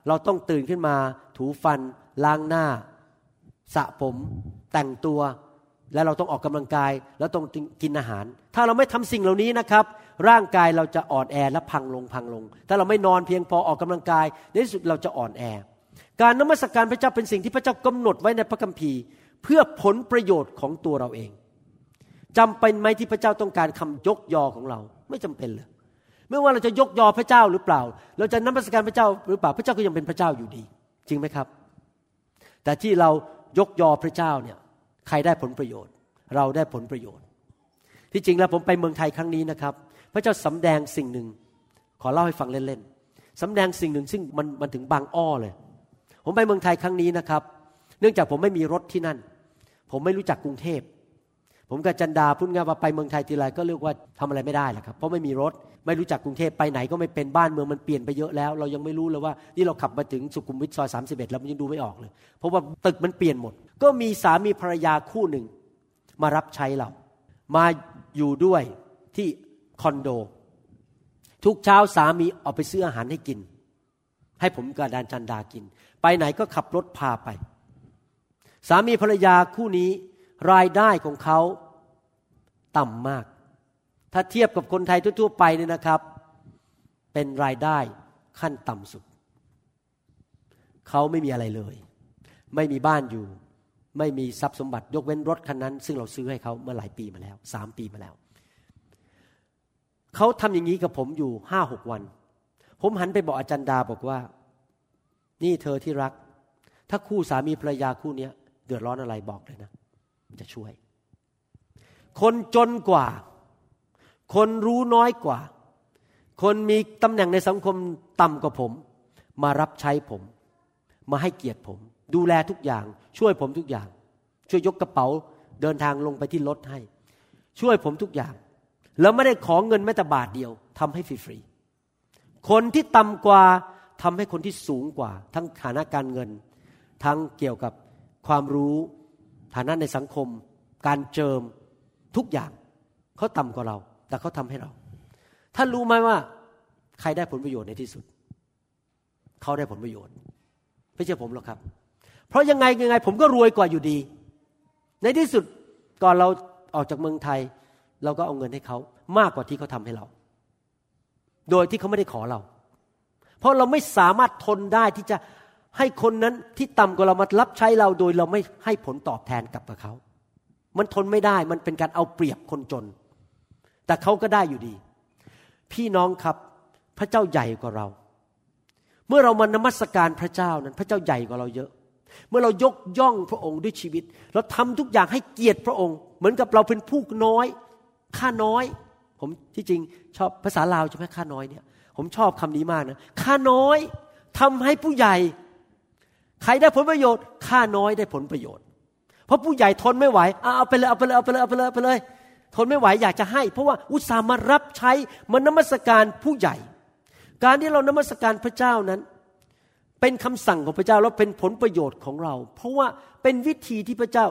เราต้องตื่นขึ้นมา ถูฟันล้างหน้าสระผม แต่งตัว แล้วเราต้องออกกำลังกายแล้วต้องกินอาหาร ถ้าเราไม่ทำสิ่งเหล่านี้นะครับ ร่างกายเราจะอ่อนแอและพังลงพังลง ถ้าเราไม่นอนเพียงพอออกกำลังกาย ในที่สุดเราจะอ่อนแอ การนมัสการพระเจ้าเป็นสิ่งที่พระเจ้ากำหนดไว้ในพระคัมภีร์ เพื่อผลประโยชน์ของตัวเราเองจำเป็นไหมที่พระเจ้าต้องการคำยกยอของเรา ไม่จำเป็นเลยไม่ว่าเราจะยกยอพระเจ้าหรือเปล่า เราจะนมัสการพระเจ้าหรือเปล่าพระเจ้าก็ยังเป็นพระเจ้าอยู่ดี จริงไหมครับ แต่ที่เรายกยอพระเจ้าเนี่ย ใครได้ผลประโยชน์ เราได้ผลประโยชน์ ที่จริงแล้วผมไปเมืองไทยครั้งนี้นะครับ พระเจ้าสำแดงสิ่งหนึ่ง ขอเล่าให้ฟังเล่นๆสำแดงสิ่งหนึ่งซึ่งมันมันถึงบางอ้อเลย ผมไปเมืองไทยครั้งนี้นะครับ เนื่องจากผมไม่มีรถที่นั่น ผมไม่รู้จักกรุงเทพ ผมกับจันดาพูดง่ายว่าไปเมืองไทยทีไรก็เรียกว่าทำอะไรไม่ได้แหละครับเพราะไม่มีรถไม่รู้จักกรุงเทพไปไหนก็ไม่เป็นบ้านเมืองมันเปลี่ยนไปเยอะแล้ว เรายังไม่รู้เลยว่านี่เราขับมาถึงสุขุมวิทซอยสามสิบเอ็ดแล้วมันยังดูไม่ออกเลย เพราะว่าตึกมันเปลี่ยนหมด ก็มีสามีภรรยาคู่หนึ่งมารับใช้เรา มาอยู่ด้วยที่คอนโด ทุกเช้าสามีออกไปซื้ออาหารให้กิน ให้ผมกับดานจันดากิน ไปไหนก็ขับรถพาไป สามีภรรยาคู่นี้ รายได้ของเขาต่ำมาก ถ้าเทียบกับคนไทยทั่วๆไปเนี่ยนะครับ เป็นรายได้ขั้นต่ำสุด เขาไม่มีอะไรเลย ไม่มีบ้านอยู่ ไม่มีทรัพย์สมบัติยกเว้นรถคันนั้น ซึ่งเราซื้อให้เขาเมื่อหลายปีมาแล้วสามปีมาแล้ว เขาทำอย่างนี้กับผมอยู่ห้าหกวัน ผมหันไปบอกอาจารย์ดาบอกว่า นี่เธอที่รัก ถ้าคู่สามีภรรยาคู่นี้เดือดร้อนอะไรบอกเลยนะ จะช่วย คนจนกว่า คนรู้น้อยกว่า คนมีตำแหน่งในสังคมต่ำกว่าผม มารับใช้ผม มาให้เกียรติผม ดูแลทุกอย่าง ช่วยผมทุกอย่าง ช่วยยกกระเป๋าเดินทางลงไปที่รถให้ ช่วยผมทุกอย่าง แล้วไม่ได้ขอเงินแม้แต่บาทเดียวทำให้ฟรีๆคนที่ต่ำกว่าทำให้คนที่สูงกว่า ทั้งฐานะการเงิน ทั้งเกี่ยวกับความรู้ ฐานะในสังคม การเจิมทุกอย่างเขาต่ำกว่าเรา แต่เขาทำให้เรา ท่านรู้ไหมว่า ใครได้ผลประโยชน์ในที่สุด เขาได้ผลประโยชน์ ไม่ใช่ผมหรอกครับ เพราะยังไงยังไง ผมก็รวยกว่าอยู่ดี ในที่สุดก่อนเราออกจากเมืองไทย เราก็เอาเงินให้เขามากกว่าที่เขาทาให้เรา โดยที่เขาไม่ได้ขอเรา เพราะเราไม่สามารถทนได้ที่จะ ให้คนนั้นที่ต่ำกว่าเรามารับใช้เราโดยเราไม่ให้ผลตอบแทนกลับกับเขา มันทนไม่ได้ มันเป็นการเอาเปรียบคนจน แต่เขาก็ได้อยู่ดี พี่น้องครับพระเจ้าใหญ่กว่าเรา เมื่อเรามานมัสการพระเจ้านั้น พระเจ้าใหญ่กว่าเราเยอะ เมื่อเรายกย่องพระองค์ด้วยชีวิต เราทำทุกอย่างให้เกียรติพระองค์ เหมือนกับเราเป็นผู้น้อย ข้าน้อย ผมที่จริงชอบภาษาลาวใช่ไหมข้าน้อยเนี่ย ผมชอบคำนี้มากนะ ข้าน้อยทำให้ผู้ใหญ่ ใครได้ผลประโยชน์ข้าน้อยได้ผลประโยชน์ เพราะผู้ใหญ่ทนไม่ไหวเอาเอาไปเลยเอาไปเลยเอาไปเลยเอาไปเลยเอาไปเลย ทนไม่ไหวอยากจะให้ เพราะว่าอุตส่าห์มารับใช้มานมัสการผู้ใหญ่ การที่เรานมัสการพระเจ้านั้น เป็นคำสั่งของพระเจ้าแล้วเป็นผลประโยชน์ของเรา เพราะว่าเป็นวิธีที่พระเจ้า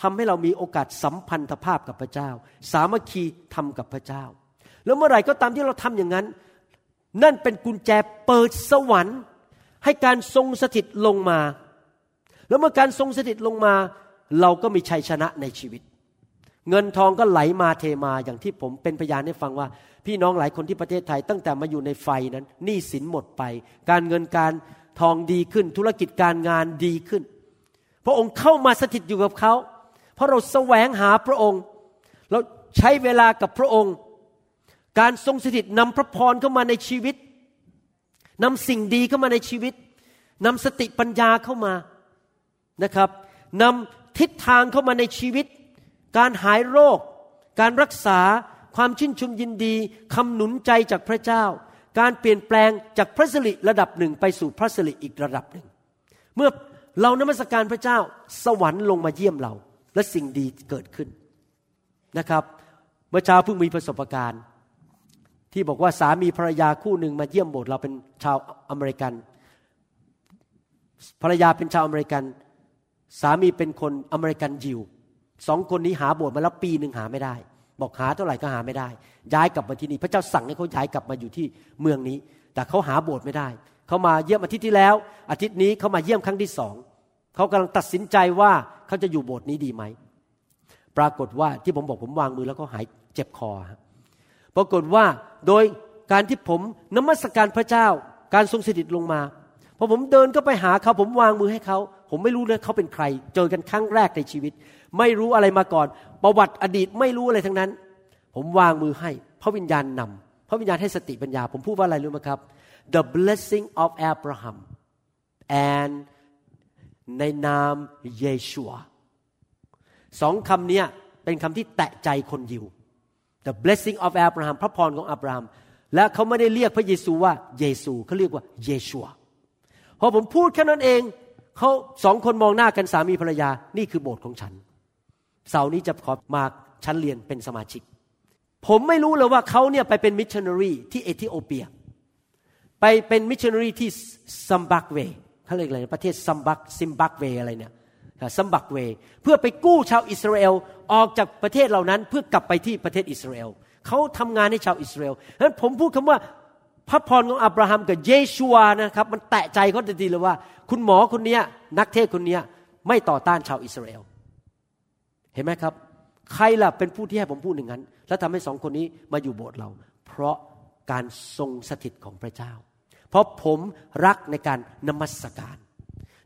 ทำให้เรามีโอกาสสัมพันธภาพกับพระเจ้า สามัคคีทำกับพระเจ้า แล้วเมื่อไหร่ก็ตามที่เราทำอย่างนั้น นั่นเป็นกุญแจเปิดสวรรค์ ให้การทรงสถิตลงมา แล้วเมื่อการทรงสถิตลงมา เราก็มีชัยชนะในชีวิต เงินทองก็ไหลมาเทมาอย่างที่ผมเป็นพยานให้ฟังว่า พี่น้องหลายคนที่ประเทศไทยตั้งแต่มาอยู่ในไฟนั้นหนี้สินหมดไป การเงินการทองดีขึ้น ธุรกิจการงานดีขึ้น พระองค์เข้ามาสถิตอยู่กับเขา เพราะเราแสวงหาพระองค์ เราใช้เวลากับพระองค์ การทรงสถิตนำพระพรเข้ามาในชีวิต นำสิ่งดีเข้ามาในชีวิตนำสติปัญญาเข้ามานะครับนำทิศทางเข้ามาในชีวิต การหายโรค การรักษาความชื่นชมยินดีคำหนุนใจจากพระเจ้า การเปลี่ยนแปลงจากพระสิริระดับหนึ่งไปสู่พระสิริอีกระดับหนึ่ง เมื่อเรานมัสการพระเจ้าสวรรค์ลงมาเยี่ยมเรา และสิ่งดีเกิดขึ้นนะครับเมื่อเช้าเพิ่งมีประสบการณ์ ที่บอกว่าสามีภรรยาคู่หนึ่งมาเยี่ยมโบสถ์เราเป็นชาวอเมริกัน ภรรยาเป็นชาวอเมริกัน สามีเป็นคนอเมริกันยิวสองคนนี้หาโบสถ์มาแล้วปีหนึ่งหาไม่ได้ บอกหาเท่าไหร่ก็หาไม่ได้ ย้ายกลับมาที่นี่พระเจ้าสั่งให้เขาย้ายกลับมาอยู่ที่เมืองนี้ แต่เขาหาโบสถ์ไม่ได้เขามาเยี่ยมอาทิตย์ที่แล้ว อาทิตย์นี้เขามาเยี่ยมครั้งที่สองเขากำลังตัดสินใจว่าเขาจะอยู่โบสถ์นี้ดีไหมปรากฏว่าที่ผมบอกผมวางมือแล้วก็หายเจ็บคอครับ ปรากฏว่าโดยการที่ผมนมัสการพระเจ้า การทรงสถิตลงมาพอผมเดินก็ไปหาเขาผมวางมือให้เขา ผมไม่รู้เลยเขาเป็นใคร เจอกันครั้งแรกในชีวิต ไม่รู้อะไรมาก่อน ประวัติอดีตไม่รู้อะไรทั้งนั้น ผมวางมือให้ พระวิญญาณนำพระวิญญาณให้สติปัญญา ผมพูดว่าอะไรรู้ไหมครับ the blessing of Abraham and ในนามเยชัวสองคำนี้เป็นคำที่แตะใจคนยิว the blessing of Abraham พระพรของอับราฮัมและเขาไม่ได้เรียกพระเยซูว่าเยซูเขาเรียกว่าเยชัวพอผมพูดแค่นั้นเองเขาสองคนมองหน้ากันสามีภรรยานี่คือโบสถ์ของฉัน เสาร์นี้จะขอมาชั้นเรียนเป็นสมาชิก ผมไม่รู้เลยว่าเขาเนี่ยไปเป็นมิชชันนารีที่เอธิโอเปีย ไปเป็นมิชชันนารีที่ซิมบับเวเขาเรียกอะไรประเทศซิมบับซิมบับเวอะไรเนี่ย ซิมบับเว เพื่อไปกู้ชาวอิสราเอลออกจากประเทศเหล่านั้นเพื่อกลับไปที่ประเทศอิสราเอลเขาทำงานให้ชาวอิสราเอลฉะนั้นผมพูดคำว่าพระพรของอับราฮัมกับเยชัวนะครับ มันแตะใจเขาทันทีเลยว่า คุณหมอคนนี้นักเทศคนนี้ไม่ต่อต้านชาวอิสราเอลเห็นไหมครับ ใครล่ะเป็นผู้ที่ให้ผมพูดอย่างนั้น แล้วทำให้สองคนนี้มาอยู่โบสถ์เรา เพราะการทรงสถิตของพระเจ้า เพราะผมรักในการนมัสการ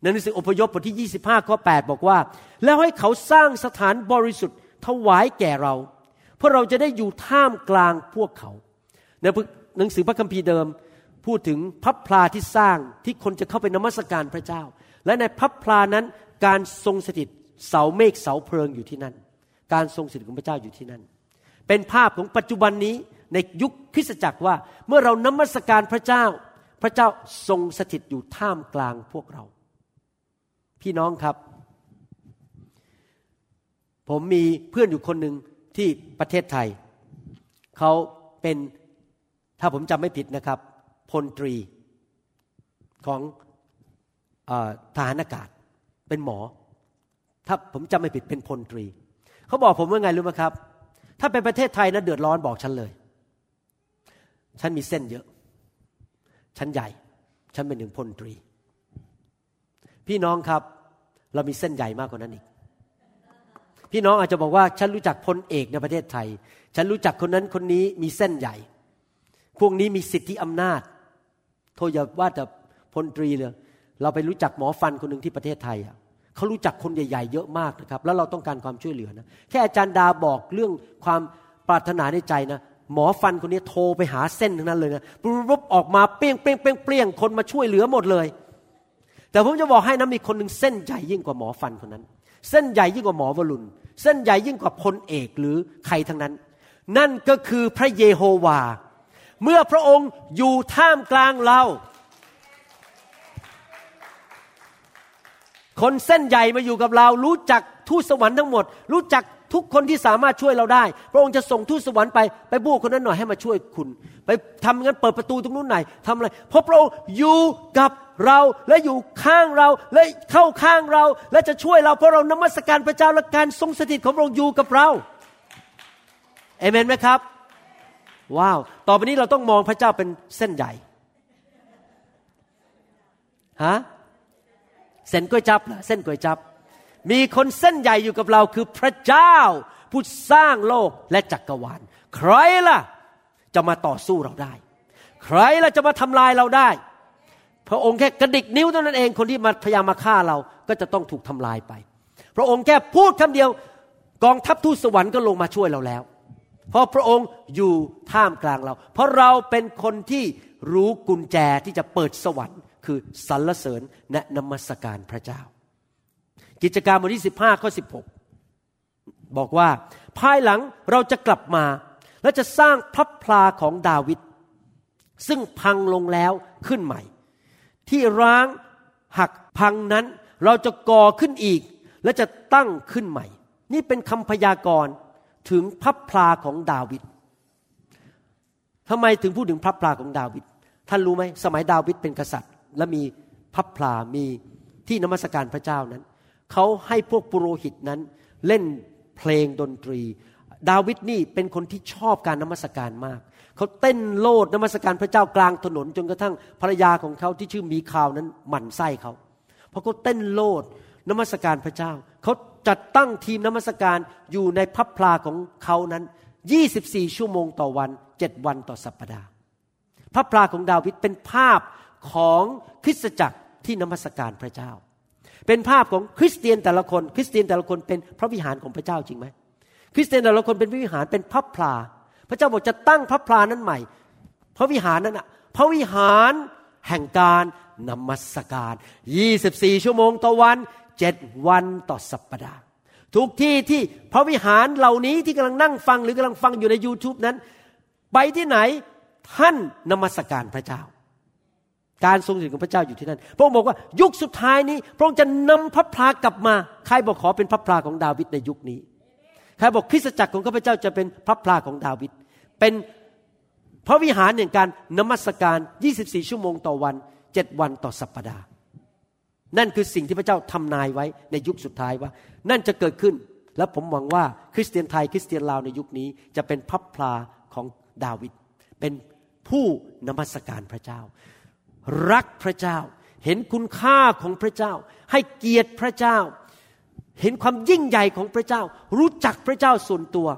ในหนังสืออพยพบทที่ 25 ข้อ 8 บอกว่า แล้วให้เขาสร้างสถานบริสุทธิ์ถวายแก่เราเพื่อเราจะได้อยู่ท่ามกลางพวกเขา ในหนังสือพระคัมภีร์เดิมพูดถึงพระพลาที่สร้างที่คนจะเข้าไปนมัสการพระเจ้า และในพระพลานั้นการทรงสถิตเสาเมฆเสาเพลิงอยู่ที่นั่น การทรงสถิตของพระเจ้าอยู่ที่นั่น เป็นภาพของปัจจุบันนี้ในยุคคริสตจักรว่าเมื่อเรานมัสการพระเจ้า พระเจ้าทรงสถิตอยู่ท่ามกลางพวกเรา พี่น้องครับ ผมมีเพื่อนอยู่คนหนึ่งที่ประเทศไทย เขาเป็นถ้าผมจำไม่ผิดนะครับ พลตรีของอทหารอากาศเป็นหมอ ถ้าผมจำไม่ผิดเป็นพลตรี เขาบอกผมว่าไงรู้ไหมครับ ถ้าเป็นประเทศไทยนะเดือดร้อนบอกฉันเลย ฉันมีเส้นเยอะ ฉันใหญ่ ฉันเป็นหนึ่งพลตรี พี่น้องครับ เรามีเส้นใหญ่มากกว่านั้นอีก พี่น้องอาจจะบอกว่าฉันรู้จักพลเอกในประเทศไทย ฉันรู้จักคนนั้นคนนี้มีเส้นใหญ่ พวกนี้มีสิทธิอำนาจ โทษอย่าว่าแต่พลตรีเลย เราไปรู้จักหมอฟันคนหนึ่งที่ประเทศไทยอะเขารู้จักคนใหญ่ๆเยอะมากนะครับ แล้วเราต้องการความช่วยเหลือนะ แค่อาจารย์ดาบอกเรื่องความปรารถนาในใจนะ หมอฟันคนนี้โทรไปหาเส้นทั้งนั้นเลยนะปุ๊บออกมาเปี้ยงเปี้ยงเปี้ยงเปี้ยงคนมาช่วยเหลือหมดเลย แต่ผมจะบอกให้นะมีคนหนึ่งเส้นใหญ่ยิ่งกว่าหมอฟันคนนั้น เส้นใหญ่ยิ่งกว่าหมอวรุณ เส้นใหญ่ยิ่งกว่าพลเอกหรือใครทั้งนั้น นั่นก็คือพระเยโฮวา เมื่อพระองค์อยู่ท่ามกลางเรา คนเส้นใหญ่มาอยู่กับเรา รู้จักทูตสวรรค์ทั้งหมด รู้จักทุกคนที่สามารถช่วยเราได้ พระองค์จะส่งทูตสวรรค์ไปไปบูกคนนั้นหน่อยให้มาช่วยคุณ ไปทำงั้นเปิดประตูตรงนู้นไหนทำอะไรเพราะพระองค์อยู่กับ เราและอยู่ข้างเราและเข้าข้างเรา และจะช่วยเราเพราะเรานมัสการพระเจ้าและการทรงสถิตของพระองค์อยู่กับเราเอเมนไหมครับ ว้าว ต่อไปนี้เราต้องมองพระเจ้าเป็นเส้นใหญ่ฮะเส้นก๋วยจับเหรอเส้นก๋วยจับ มีคนเส้นใหญ่อยู่กับเราคือพระเจ้าผู้สร้างโลกและจักรวาล ใครล่ะ จะมาต่อสู้เราได้ ใครล่ะจะมาทำลายเราได้ พระองค์แค่กระดิกนิ้วเท่านั้นเองคนที่มาพยายามมาฆ่าเราก็จะต้องถูกทำลายไป พระองค์แค่พูดคำเดียวกองทัพทูตสวรรค์ก็ลงมาช่วยเราแล้ว เพราะพระองค์อยู่ท่ามกลางเรา เพราะเราเป็นคนที่รู้กุญแจที่จะเปิดสวรรค์ คือสรรเสริญและนมัสการพระเจ้า กิจการบทที่15ข้อ16บอกว่าภายหลังเราจะกลับมา และจะสร้างพระพลาของดาวิดซึ่งพังลงแล้วขึ้นใหม่ ที่ร้างหักพังนั้น เราจะก่อขึ้นอีก และจะตั้งขึ้นใหม่ นี่เป็นคำพยากรณ์ถึงพระพลาของดาวิดทำไมถึงพูดถึงพระพลาของดาวิดท่านรู้ไหมสมัยดาวิดเป็นกษัตริย์ และมีพระพลามีที่นมัสการพระเจ้านั้นเขาให้พวกปุโรหิตนั้นเล่นเพลงดนตรี ดาวิดนี่เป็นคนที่ชอบการนมัสการมาก เขาเต้นโลดนมัสการพระเจ้ากลางถนนจนกระทั่งภรรยาของเขาที่ชื่อมีคาวนั้นหมั่นไส้เขาเพราะเขาเต้นโลดนมัสการพระเจ้า เขาจัดตั้งทีมนมัสการอยู่ในพับพลาของเขานั้น 24 ชั่วโมงต่อวัน 7 วันต่อสัปปดาห์พระพลาของดาวิดเป็นภาพของคริสตจักรที่นมัสการพระเจ้า เป็นภาพของคริสเตียนแต่ละคน คริสเตียนแต่ละคนเป็นพระวิหารของพระเจ้าจริงไหมคริสเตียนแต่ละคนเป็นวิหารเป็นพระพลา พระเจ้าบอกจะตั้งพระพลานั้นใหม่ พระวิหารนั้นอะ พระวิหารแห่งการนมัสการ 24 ชั่วโมงต่อวันเจ็ดวันต่อสัปปดาห์ ทุกที่ที่พระวิหารเหล่านี้ที่กำลังนั่งฟังหรือกำลังฟังอยู่ใน YouTube นั้น ไปที่ไหนท่านนมัสการพระเจ้า การทรงสิริของพระเจ้าอยู่ที่นั่น พระองค์บอกว่ายุคสุดท้ายนี้ พระองค์จะนำพระพลากลับมา ใครบอกขอเป็นพระพลาของดาวิดในยุคนี้ ใครบอกคริสตจักรของข้าพเจ้าจะเป็นพระพลาของดาวิด เป็นพระวิหารแห่งการนมัสการ 24 ชั่วโมงต่อวัน 7 วันต่อสัปปดาห์ นั่นคือสิ่งที่พระเจ้าทำนายไว้ในยุคสุดท้ายว่า นั่นจะเกิดขึ้น และผมหวังว่าคริสเตียนไทยคริสเตียนลาวในยุคนี้จะเป็นพับพลาของดาวิด เป็นผู้นมัสการพระเจ้า รักพระเจ้า เห็นคุณค่าของพระเจ้า ให้เกียรติพระเจ้า เห็นความยิ่งใหญ่ของพระเจ้า รู้จักพระเจ้าส่วนตัว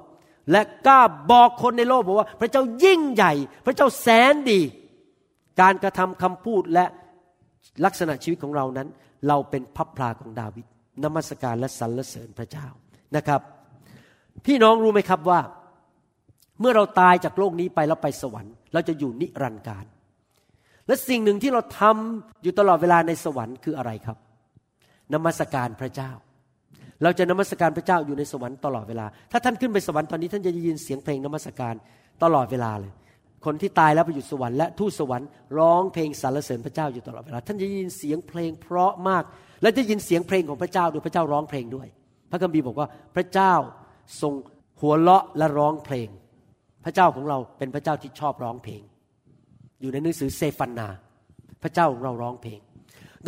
และกล้าบอกคนในโลกบอกว่า พระเจ้ายิ่งใหญ่ พระเจ้าแสนดี การกระทำคำพูดและลักษณะชีวิตของเรานั้น เราเป็นพับพลาของดาวิดนมัสการและสรรเสริญพระเจ้านะครับ พี่น้องรู้ไหมครับว่า เมื่อเราตายจากโลกนี้ไปแล้วไปสวรรค์ เราจะอยู่นิรันดร์การ และสิ่งหนึ่งที่เราทำอยู่ตลอดเวลาในสวรรค์คืออะไรครับ นมัสการพระเจ้า เราจะนมัสการพระเจ้าอยู่ในสวรรค์ตลอดเวลา ถ้าท่านขึ้นไปสวรรค์ตอนนี้ท่านจะยินเสียงเพลงนมัสการตลอดเวลาเลย คนที่ตายแล้วไปอยู่สวรรค์และทูตสวรรค์ร้องเพลงสรรเสริญพระเจ้าอยู่ตลอดเวลา ท่านจะยินเสียงเพลงเพราะมาก และจะยินเสียงเพลงของพระเจ้าด้วยพระเจ้าร้องเพลงด้วย พระคัมภีร์บอกว่าพระเจ้าทรงหัวเราะและร้องเพลง พระเจ้าของเราเป็นพระเจ้าที่ชอบร้องเพลง อยู่ในหนังสือเซฟันนา พระเจ้าของเราร้องเพลง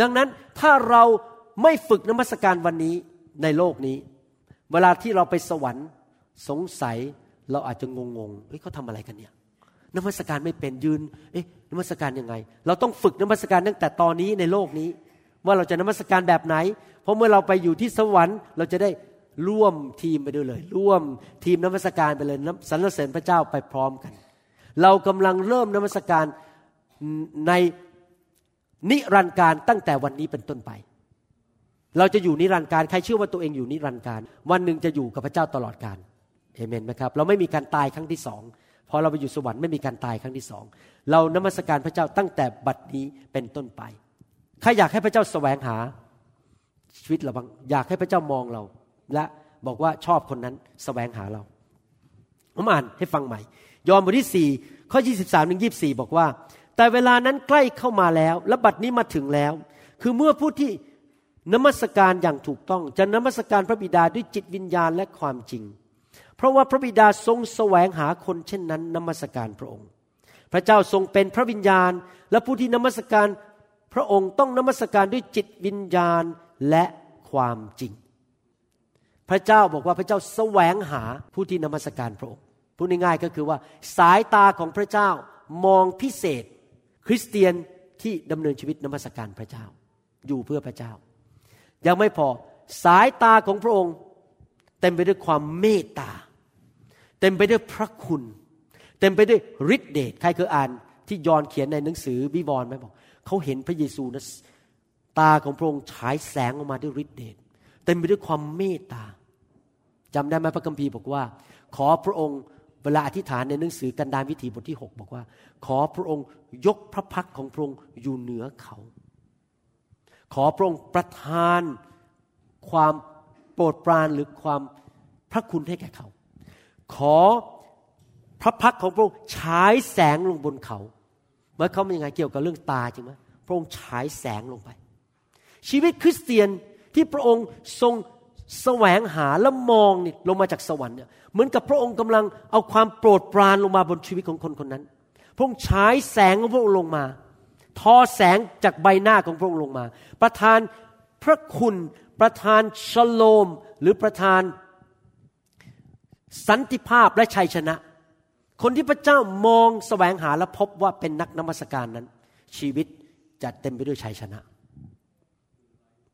ดังนั้นถ้าเราไม่ฝึกนมัสการวันนี้ ในโลกนี้ เวลาที่เราไปสวรรค์สงสัยเราอาจจะงงๆเฮ้ยเขาทำอะไรกันเนี่ยนมัสการไม่เป็นยืน เอ๊ะนมัสการยังไง เราต้องฝึกนมัสการตั้งแต่ตอนนี้ในโลกนี้ ว่าเราจะนมัสการแบบไหน เพราะเมื่อเราไปอยู่ที่สวรรค์เราจะได้ร่วมทีมไปด้วยเลย ร่วมทีมนมัสการไปเลยสรรเสริญพระเจ้าไปพร้อมกัน เรากำลังเริ่มนมัสการในนิรันดร์การตั้งแต่วันนี้เป็นต้นไป เราจะอยู่นิรันดร์การใครเชื่อว่าตัวเองอยู่นิรันดร์การ วันหนึ่งจะอยู่กับพระเจ้าตลอดกาลเอเมนไหมครับ เราไม่มีการตายครั้งที่สองพอเราไปอยู่สวรรค์ไม่มีการตายครั้งที่สองเรานมัสการพระเจ้าตั้งแต่บัดนี้เป็นต้นไปใครอยากให้พระเจ้าแสวงหาชีวิตเราบ้างอยากให้พระเจ้ามองเรา และบอกว่าชอบคนนั้นแสวงหาเราผมอ่านให้ฟังใหม่ ยอห์นบทที่สี่ข้อ 23ถึง24 บอกว่า แต่เวลานั้นใกล้เข้ามาแล้ว และบัดนี้มาถึงแล้ว คือเมื่อผู้ที่ นมัสการอย่างถูกต้องจะนมัสการพระบิดาด้วยจิตวิญญาณและความจริง เพราะว่าพระบิดาทรงแสวงหาคนเช่นนั้นนมัสการพระองค์ พระเจ้าทรงเป็นพระวิญญาณ และผู้ที่นมัสการพระองค์ต้องนมัสการด้วยจิตวิญญาณและความจริง พระเจ้าบอกว่าพระเจ้าแสวงหาผู้ที่นมัสการพระองค์พูดง่ายๆก็คือว่าสายตาของพระเจ้ามองพิเศษ คริสเตียนที่ดำเนินชีวิตนมัสการพระเจ้า อยู่เพื่อพระเจ้า ยังไม่พอสายตาของพระองค์ เต็มไปด้วยความเมตตา เต็มไปด้วยพระคุณ เต็มไปด้วยฤทธิเดชใครเคยอ่านที่ยอนเขียนในหนังสือวิวรณ์ไหมบอกเขาเห็นพระเยซูนะตาของพระองค์ฉายแสงออกมาด้วยฤทธิเดชเต็มไปด้วยความเมตตาจำได้ไหมพระคัมภีร์บอกว่า ขอพระองค์เวลาอธิษฐานในหนังสือกันดารวิถีบทที่ 6 บอกว่า ขอพระองค์ยกพระพักของพระองค์อยู่เหนือเขา ขอพระองค์ประทานความโปรดปรานหรือความพระคุณให้แก่เขา ขอพระพักของพระองค์ฉายแสงลงบนเขาเมื่อเขาเป็นยังไงเกี่ยวกับเรื่องตาจริงไหมพระองค์ฉายแสงลงไป ชีวิตคริสเตียนที่พระองค์ทรงแสวงหาและมองนี่ลงมาจากสวรรค์เนี่ยเหมือนกับพระองค์กำลังเอาความโปรดปรานลงมาบนชีวิตของคนคนนั้น พระองค์ฉายแสงของพระองค์ลงมา ทอแสงจากใบหน้าของพระองค์ลงมา ประทานพระคุณประทานชโลม หรือประทานสันติภาพและชัยชนะ คนที่พระเจ้ามองแสวงหาและพบว่าเป็นนักนมัสการนั้น ชีวิตจะเต็มไปด้วยชัยชนะ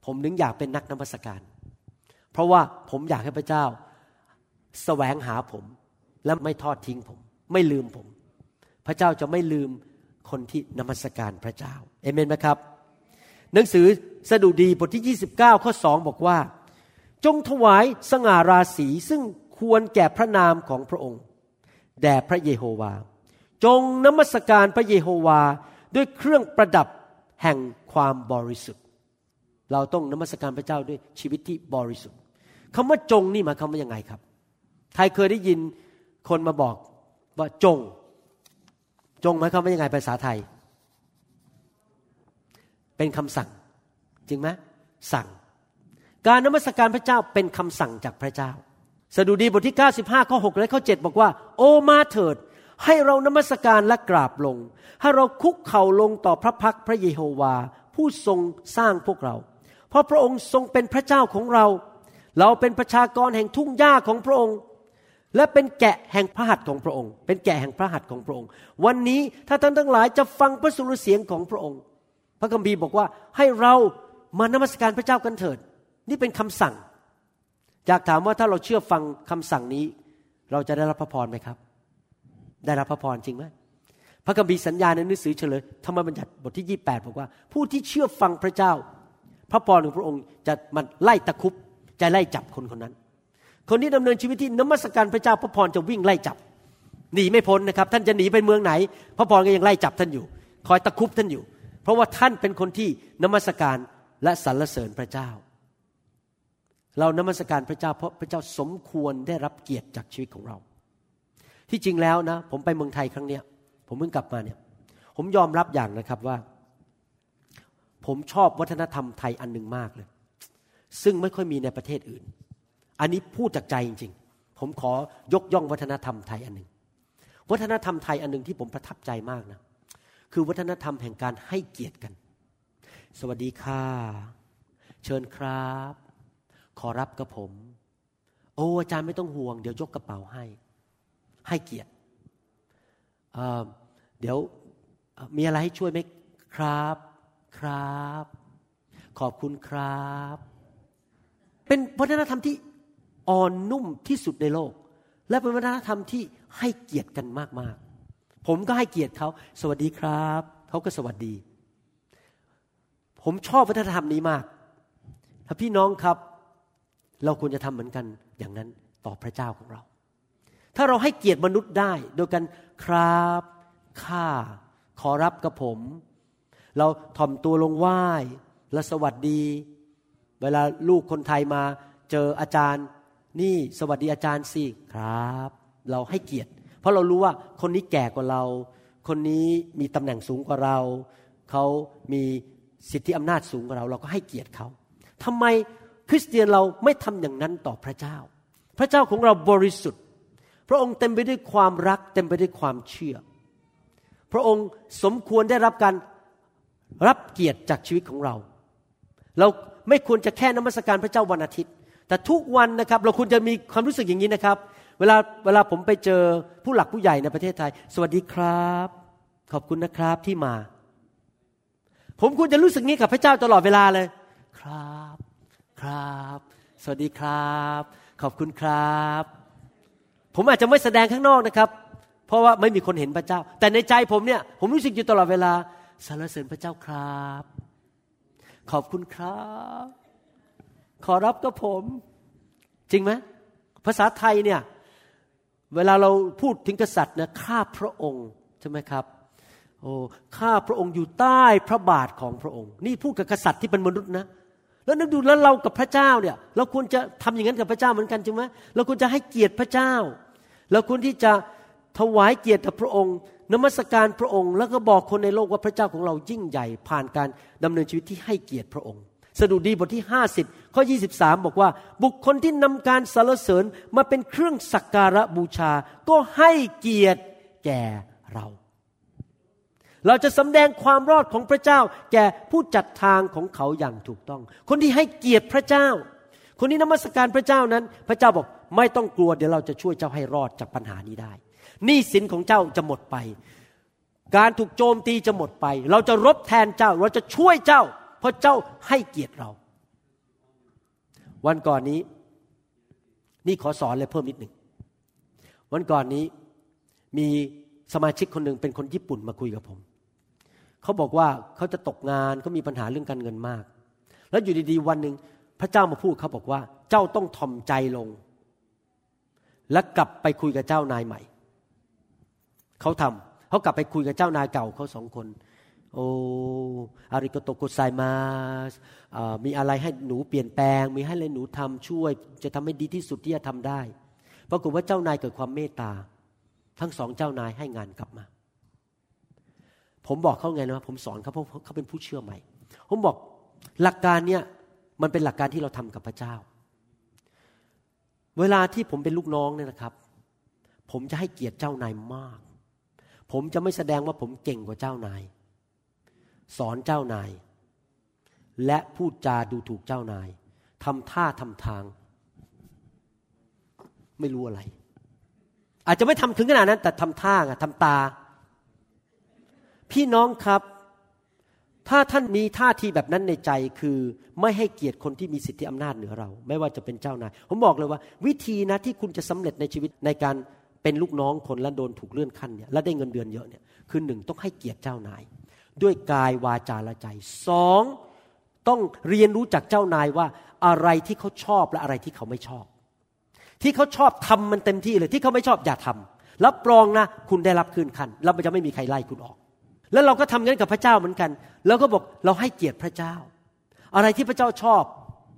ผมนึงอยากเป็นนักนมัสการ เพราะว่าผมอยากให้พระเจ้าแสวงหาผมและไม่ทอดทิ้งผม ไม่ลืมผม พระเจ้าจะไม่ลืม คนที่นมัสการพระเจ้าเอเมนไหมครับ หนังสือสดุดีบทที่ 29 ข้อ 2 บอกว่า จงถวายสง่าราศีซึ่งควรแก่พระนามของพระองค์แด่พระเยโฮวา จงนมัสการพระเยโฮวาด้วยเครื่องประดับแห่งความบริสุทธิ์ เราต้องนมัสการพระเจ้าด้วยชีวิตที่บริสุทธิ์คำว่าจงนี่หมายความว่ายังไงครับ ใครเคยได้ยินคนมาบอกว่าจง จงหมายความว่ายังไงภาษาไทย เป็นคำสั่ง จริงไหมสั่ง การนมัสการพระเจ้าเป็นคำสั่งจากพระเจ้า สดุดีบทที่ 95 ข้อ 6 และข้อ 7 บอกว่า โอมาเถิด ให้เรานมัสการและกราบลง ให้เราคุกเข่าลงต่อพระพักพระเยโฮวา ผู้ทรงสร้างพวกเรา เพราะพระองค์ทรงเป็นพระเจ้าของเรา เราเป็นประชากรแห่งทุ่งหญ้าของพระองค์ และเป็นแกะแห่งพระหัตถ์ของพระองค์ เป็นแกะแห่งพระหัตถ์ของพระองค์ วันนี้ถ้าท่านทั้งหลายจะฟังพระสุรเสียงของพระองค์ พระคัมภีร์บอกว่าให้เรามานมัสการพระเจ้ากันเถิด นี่เป็นคำสั่ง อยากถามว่าถ้าเราเชื่อฟังคำสั่งนี้ เราจะได้รับพระพรไหมครับ ได้รับพระพรจริงไหมพระคัมภีร์สัญญาในหนังสือเฉลยธรรมบัญญัติบทที่ 28 บอกว่า ผู้ที่เชื่อฟังพระเจ้า พระพรของพระองค์จะมันไล่ตะคุบจะไล่จับคนคนนั้น คนที่ดำเนินชีวิตที่นมัสการพระเจ้าพระพรจะวิ่งไล่จับหนีไม่พ้นนะครับ ท่านจะหนีไปเมืองไหน พระพรก็ยังไล่จับท่านอยู่ คอยตะคุบท่านอยู่ เพราะว่าท่านเป็นคนที่นมัสการและสรรเสริญพระเจ้า เรานมัสการพระเจ้าเพราะพระเจ้าสมควรได้รับเกียรติจากชีวิตของเรา ที่จริงแล้วนะ ผมไปเมืองไทยครั้งเนี้ย ผมเพิ่งกลับมาเนี่ย ผมยอมรับอย่างนะครับว่า ผมชอบวัฒนธรรมไทยอันหนึ่งมากเลย ซึ่งไม่ค่อยมีในประเทศอื่น อันนี้พูดจากใจจริง ๆ ผมขอยกย่องวัฒนธรรมไทยอันหนึ่ง วัฒนธรรมไทยอันหนึ่งที่ผมประทับใจมากนะ คือวัฒนธรรมแห่งการให้เกียรติกัน สวัสดีค่ะ เชิญครับ ขอรับกับผม โอ้อาจารย์ไม่ต้องห่วง เดี๋ยวยกกระเป๋าให้ ให้เกียรติเเดี๋ยวมีอะไรให้ช่วยไหมครับ ครับ ขอบคุณครับ เป็นวัฒนธรรมที่ อ่อนนุ่มที่สุดในโลก และเป็นวัฒนธรรมที่ให้เกียรติกันมากๆ ผมก็ให้เกียรติเขา สวัสดีครับเขาก็สวัสดี ผมชอบวัฒนธรรมนี้มาก ถ้าพี่น้องครับ เราควรจะทำเหมือนกันอย่างนั้นต่อพระเจ้าของเรา ถ้าเราให้เกียรติมนุษย์ได้ โดยการครับข้าขอรับกับผม เราถ่อมตัวลงไหว้และสวัสดี เวลาลูกคนไทยมาเจออาจารย์ นี่สวัสดีอาจารย์สิครับ เราให้เกียรติ เพราะเรารู้ว่าคนนี้แก่กว่าเรา คนนี้มีตำแหน่งสูงกว่าเรา เขามีสิทธิอำนาจสูงกว่าเรา เราก็ให้เกียรติเขาทำไมคริสเตียนเราไม่ทำอย่างนั้นต่อพระเจ้า พระเจ้าของเราบริสุทธิ์ พระองค์เต็มไปด้วยความรัก เต็มไปด้วยความเชื่อ พระองค์สมควรได้รับการรับเกียรติจากชีวิตของเรา เราไม่ควรจะแค่นมัสการพระเจ้าวันอาทิตย์ แต่ทุกวันนะครับเราควรจะมีความรู้สึกอย่างนี้นะครับ เวลาเวลาผมไปเจอผู้หลักผู้ใหญ่ในประเทศไทย สวัสดีครับ ขอบคุณนะครับที่มา ผมควรจะรู้สึกนี้กับพระเจ้าตลอดเวลาเลย ครับ ครับ สวัสดีครับ ขอบคุณครับ ผมอาจจะไม่แสดงข้างนอกนะครับ เพราะว่าไม่มีคนเห็นพระเจ้า แต่ในใจผมเนี่ยผมรู้สึกอยู่ตลอดเวลาสรรเสริญพระเจ้าครับ ขอบคุณครับ ขอรับกับผม จริงไหมภาษาไทยเนี่ย เวลาเราพูดถึงกษัตริย์นะข้าพระองค์ใช่ไหมครับโอ้ข้าพระองค์อยู่ใต้พระบาทของพระองค์ นี่พูดกับกษัตริย์ที่เป็นมนุษย์นะแล้วนึกดูแล้วเรากับพระเจ้าเนี่ย เราควรจะทำอย่างนั้นกับพระเจ้าเหมือนกันใช่ไหมเราควรจะให้เกียรติพระเจ้าเราควรที่จะถวายเกียรติพระองค์ นมัสการพระองค์ แล้วก็บอกคนในโลกว่าพระเจ้าของเรายิ่งใหญ่ ผ่านการดำเนินชีวิตที่ให้เกียรติพระองค์ สดุดีบทที่ 50 ข้อ 23 บอกว่า บุคคลที่นำการสรรเสริญมาเป็นเครื่องสักการะบูชา ก็ให้เกียรติแก่เรา เราจะสำแดงความรอดของพระเจ้า แก่ผู้จัดทางของเขาอย่างถูกต้อง คนที่ให้เกียรติพระเจ้า คนที่นมัสการพระเจ้านั้น พระเจ้าบอกไม่ต้องกลัวเดี๋ยวเราจะช่วยเจ้าให้รอดจากปัญหานี้ได้หนี้สินของเจ้าจะหมดไป การถูกโจมตีจะหมดไป เราจะรบแทนเจ้า เราจะช่วยเจ้า เพราะเจ้าให้เกียรติเรา วันก่อนนี้ นี่ขอสอนเลยเพิ่มนิดหนึ่ง วันก่อนนี้มีสมาชิกคนหนึ่งเป็นคนญี่ปุ่นมาคุยกับผม เขาบอกว่าเขาจะตกงานเขามีปัญหาเรื่องการเงินมาก แล้วอยู่ดีๆ วันหนึ่งพระเจ้ามาพูดเขาบอกว่า เจ้าต้องทอมใจลง และกลับไปคุยกับเจ้านายใหม่ เขาทำเขากลับไปคุยกับเจ้านายเก่าเขาสองคน โอ้อาริโกโตโกไซมาสมีอะไรให้หนูเปลี่ยนแปลง มีให้อะไรหนูทำช่วย จะทำให้ดีที่สุดที่จะทำได้ ปรากฏว่าเจ้านายเกิดความเมตตา ทั้งสองเจ้านายให้งานกลับมา ผมบอกเขาไงนะผมสอนเขาเพราะเขาเป็นผู้เชื่อใหม่ ผมบอกหลักการเนี่ยมันเป็นหลักการที่เราทำกับพระเจ้า เวลาที่ผมเป็นลูกน้องเนี่ยนะครับ ผมจะให้เกียรติเจ้านายมาก ผมจะไม่แสดงว่าผมเก่งกว่าเจ้านาย สอนเจ้านาย และพูดจาดูถูกเจ้านายทำท่าทำทาง ไม่รู้อะไร อาจจะไม่ทำถึงขนาดนั้น แต่ทำท่าทำตา พี่น้องครับ ถ้าท่านมีท่าทีแบบนั้นในใจคือไม่ให้เกียรติคนที่มีสิทธิอำนาจเหนือเรา ไม่ว่าจะเป็นเจ้านาย ผมบอกเลยว่า วิธีนะที่คุณจะสำเร็จในชีวิตในการเป็นลูกน้องคนและโดนถูกเลื่อนขั้นเนี่ยและได้เงินเดือนเยอะเนี่ยคือหนึ่งต้องให้เกียรติเจ้านาย ด้วยกายวาจาและใจสองต้องเรียนรู้จากเจ้านายว่าอะไรที่เขาชอบและอะไรที่เขาไม่ชอบ ที่เขาชอบทำมันเต็มที่เลย ที่เขาไม่ชอบอย่าทำรับรองนะคุณได้รับคืนคันแล้วมันจะไม่มีใครไล่คุณออก แล้วเราก็ทำงั้นกับพระเจ้าเหมือนกันเราก็บอกเราให้เกียรติพระเจ้า อะไรที่พระเจ้าชอบ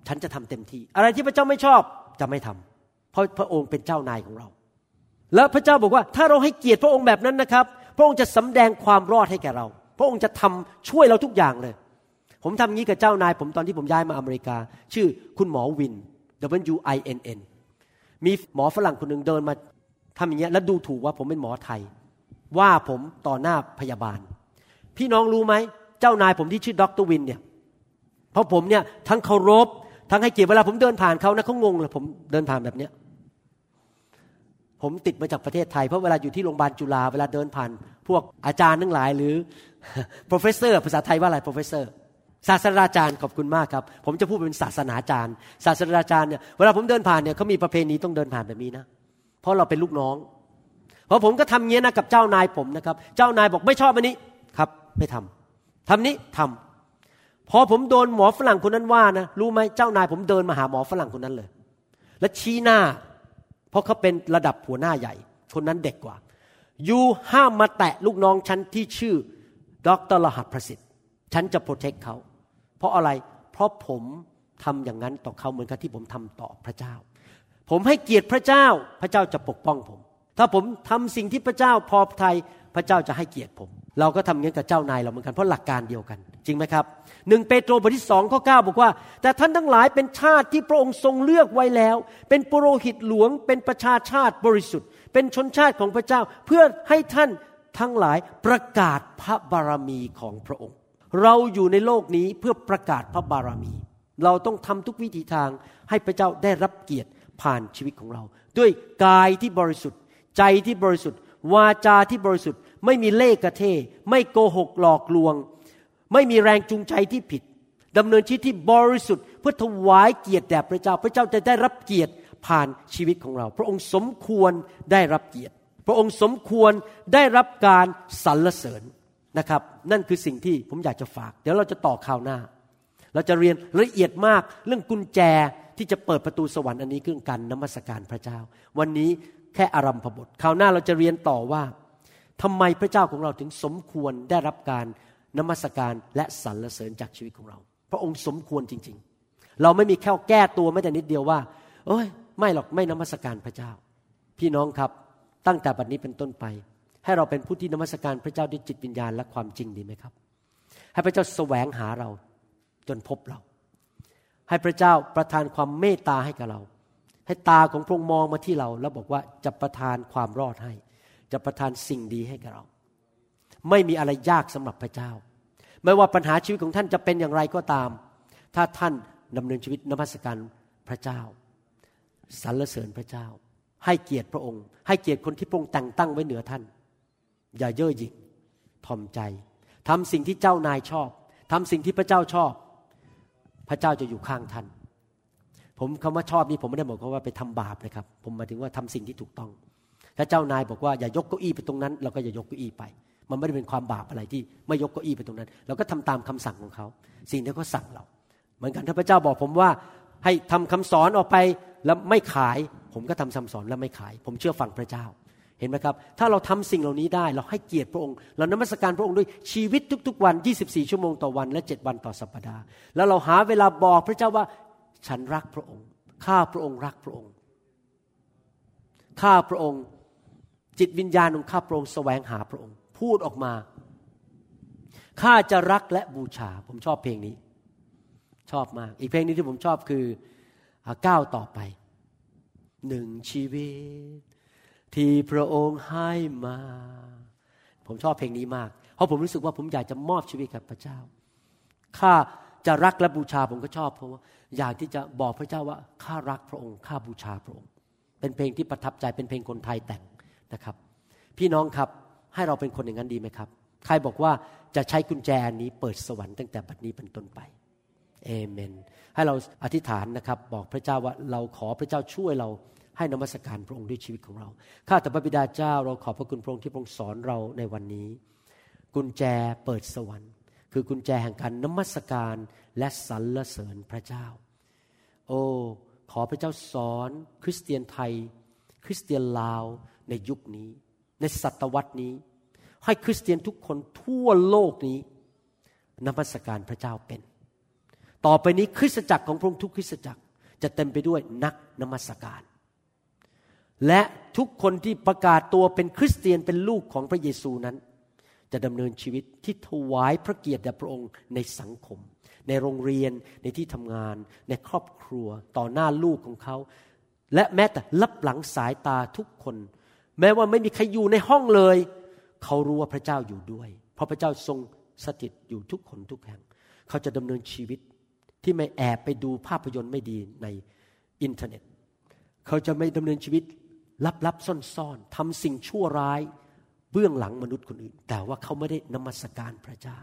ฉันจะทำเต็มที่ อะไรที่พระเจ้าไม่ชอบจะไม่ทำเพราะพระองค์เป็นเจ้านายของเรา แล้วพระเจ้าบอกว่า ถ้าเราให้เกียรติพระองค์แบบนั้นนะครับ พระองค์จะสำแดงความรอดให้แก่เรา พระองค์จะทำช่วยเราทุกอย่างเลย ผมทำงี้กับเจ้านาย ผมตอนที่ผมย้ายมาอเมริกา ชื่อคุณหมอวิน W I N N มีหมอฝรั่งคนหนึ่งเดินมาทำอย่างเงี้ยแล้วดูถูกว่าผมเป็นหมอไทย ว่าผมต่อหน้าพยาบาล พี่น้องรู้ไหม เจ้านายผมที่ชื่อดรวินเนี่ยเพราะผมเนี่ยทั้งเคารพทั้งให้เกียรติเวลาผมเดินผ่านเขานะเขางงเลยผมเดินผ่านแบบเนี้ยผมติดมาจากประเทศไทยเพราะเวลาอยู่ที่โรงพยาบาลจุฬาเวลาเดินผ่าน พวกอาจารย์ทั้งหลายหรือ professor ภาษาไทยว่าอะไร professor ศาสตราจารย์ขอบคุณมากครับ ผมจะพูดเป็นศาสนาจารย์ ศาสตราจารย์เนี่ยเวลาผมเดินผ่านเนี่ยเขามีประเพณีต้องเดินผ่านแบบนี้นะ เพราะเราเป็นลูกน้องเพราะผมก็ทำเงี้ยนะกับเจ้านายผมนะครับ เจ้านายบอกไม่ชอบอันนี้ครับ ไม่ทำทำนี้ทำพอผมโดนหมอฝรั่งคนนั้นว่านะรู้ไหมเจ้านายผมเดินมาหาหมอฝรั่งคนนั้นเลย แล้วชี้หน้า เพราะเขาเป็นระดับหัวหน้าใหญ่ คนนั้นเด็กกว่ายูห้ามมาแตะลูกน้องฉันที่ชื่อ ดรรหัสประสิทธิ์ฉันจะโปรเทคเขา เพราะอะไร เพราะผมทำอย่างนั้นต่อเขาเหมือนกับที่ผมทำต่อพระเจ้า ผมให้เกียรติพระเจ้า พระเจ้าจะปกป้องผม ถ้าผมทำสิ่งที่พระเจ้าพอพทัยพระเจ้าจะให้เกียรติผม เราก็ทำอย่างนี้กับเจ้านายเราเหมือนกันเพราะหลักการเดียวกัน จริงไหมครับหนึ่งเปโตรบทที่สองข้อเก้าบอกว่า แต่ท่านทั้งหลายเป็นชาติที่พระองค์ทรงเลือกไว้แล้ว เป็นปุโรหิตหลวง เป็นประชาชาติบริสุทธิ์ เป็นชนชาติของพระเจ้า เพื่อให้ท่าน ทั้งหลายประกาศพระบารมีของพระองค์ เราอยู่ในโลกนี้เพื่อประกาศพระบารมี เราต้องทำทุกวิธีทางให้พระเจ้าได้รับเกียรติผ่านชีวิตของเรา ด้วยกายที่บริสุทธิ์ ใจที่บริสุทธิ์ วาจาที่บริสุทธิ์ ไม่มีเล่กระเทไม่โกหกหลอกลวง ไม่มีแรงจูงใจที่ผิดดำเนินชีวิตที่บริสุทธิ์เพื่อถวายเกียรติแด่พระเจ้า พระเจ้าจะได้รับเกียรติผ่านชีวิตของเรา พระองค์สมควรได้รับเกียรติ พระองค์สมควรได้รับการสรรเสริญนะครับ นั่นคือสิ่งที่ผมอยากจะฝาก เดี๋ยวเราจะต่อข่าวหน้า เราจะเรียนละเอียดมากเรื่องกุญแจที่จะเปิดประตูสวรรค์อันนี้คือการนมัสการพระเจ้า วันนี้แค่อารัมพบทคราวหน้าเราจะเรียนต่อว่าทำไมพระเจ้าของเราถึงสมควรได้รับการนมัสการและสรรเสริญจากชีวิตของเรา พระองค์สมควรจริง ๆ เราไม่มีแค่แก้ตัวไม่แต่นิดเดียวว่า เอ้ย ไม่หรอกไม่นมัสการพระเจ้า พี่น้องครับ ตั้งแต่บัดนี้เป็นต้นไป ให้เราเป็นผู้ที่นมัสการพระเจ้าด้วยจิตวิญญาณและความจริงดีไหมครับ ให้พระเจ้าแสวงหาเราจนพบเรา ให้พระเจ้าประทานความเมตตาให้กับเรา ให้ตาของพระองค์มองมาที่เรา แล้วบอกว่าจะประทานความรอดให้ จะประทานสิ่งดีให้กับเรา ไม่มีอะไรยากสำหรับพระเจ้า ไม่ว่าปัญหาชีวิตของท่านจะเป็นอย่างไรก็ตาม ถ้าท่านดำเนินชีวิตนมัสการพระเจ้าสรรเสริญพระเจ้า ให้เกียรติพระองค์ ให้เกียรติคนที่พระองค์แต่งตั้งไว้เหนือท่าน อย่าเย่อหยิ่งทอมใจทำสิ่งที่เจ้านายชอบทำสิ่งที่พระเจ้าชอบ พระเจ้าจะอยู่ข้างท่าน ผมคำว่าชอบนี่ผมไม่ได้บอกว่าไปทำบาปนะครับ ผมหมายถึงว่าทำสิ่งที่ถูกต้อง ถ้าเจ้านายบอกว่าอย่ายกเก้าอี้ไปตรงนั้น เราก็อย่ายกเก้าอี้ไป มันไม่ได้เป็นความบาปอะไรที่ไม่ยกเก้าอี้ไปตรงนั้น เราก็ทำตามคำสั่งของเขา สิ่งที่เขาสั่งเรา เหมือนกันถ้าพระเจ้าบอกผมว่า ให้ทำคำสอนออกไปแล้วไม่ขาย ผมก็ทำคำสอนแล้วไม่ขาย ผมเชื่อฟังพระเจ้าเห็นไหมครับ ถ้าเราทำสิ่งเหล่านี้ได้เราให้เกียรติพระองค์ เรานมัสการพระองค์ด้วยชีวิตทุก ๆ วัน 24 ชั่วโมงต่อวันและ 7 วันต่อสัปดาห์ แล้วเราหาเวลาบอกพระเจ้าว่า ฉันรักพระองค์ข้าพระองค์รักพระองค์ข้าพระองค์จิตวิญญาณของข้าพระองค์แสวงหาพระองค์ พูดออกมาข้าจะรักและบูชา ผมชอบเพลงนี้ ชอบมาก อีกเพลงนี้ที่ผมชอบคือก้าวต่อไป หนึ่งชีวิต ที่พระองค์ให้มา ผมชอบเพลงนี้มาก เพราะผมรู้สึกว่าผมอยากจะมอบชีวิตกับพระเจ้า ข้าจะรักและบูชาผมก็ชอบเพราะว่าอยากที่จะบอกพระเจ้าว่าข้ารักพระองค์ข้าบูชาพระองค์ เป็นเพลงที่ประทับใจเป็นเพลงคนไทยแต่งนะครับ พี่น้องครับให้เราเป็นคนอย่างนั้นดีไหมครับ ใครบอกว่าจะใช้กุญแจนี้เปิดสวรรค์ตั้งแต่บัดนี้เป็นต้นไป เอเมน ให้เราอธิษฐานนะครับ บอกพระเจ้าว่าเราขอพระเจ้าช่วยเราให้นมัสการพระองค์ด้วยชีวิตของเรา ข้าแต่พระบิดาเจ้าเราขอบพระคุณพระองค์ที่พระองค์สอนเราในวันนี้ กุญแจเปิดสวรรค์ คือกุญแจแห่งการนมัสการและสรรเสริญพระเจ้า โอ้ขอพระเจ้าสอนคริสเตียนไทย คริสเตียนลาวในยุคนี้ ในศตวรรษนี้ ให้คริสเตียนทุกคนทั่วโลกนี้นมัสการพระเจ้าเป็น ต่อไปนี้คริสตจักรของพระองค์ทุกคริสตจักรจะเต็มไปด้วยนักนมัสการ และทุกคนที่ประกาศตัวเป็นคริสเตียนเป็นลูกของพระเยซูนั้น จะดำเนินชีวิตที่ถวายพระเกียรติแด่พระองค์ในสังคม ในโรงเรียนในที่ทำงาน ในครอบครัว ต่อหน้าลูกของเขา และแม้แต่ลับหลังสายตาทุกคน แม้ว่าไม่มีใครอยู่ในห้องเลย เขารู้ว่าพระเจ้าอยู่ด้วย เพราะพระเจ้าทรงสถิตอยู่ทุกคนทุกแห่ง เขาจะดำเนินชีวิต ที่ไม่แอบไปดูภาพยนตร์ไม่ดีในอินเทอร์เน็ต เขาจะไม่ดำเนินชีวิตลับๆซ่อนๆทำสิ่งชั่วร้ายเบื้องหลังมนุษย์คนอื่น แต่ว่าเขาไม่ได้นมัสการพระเจ้า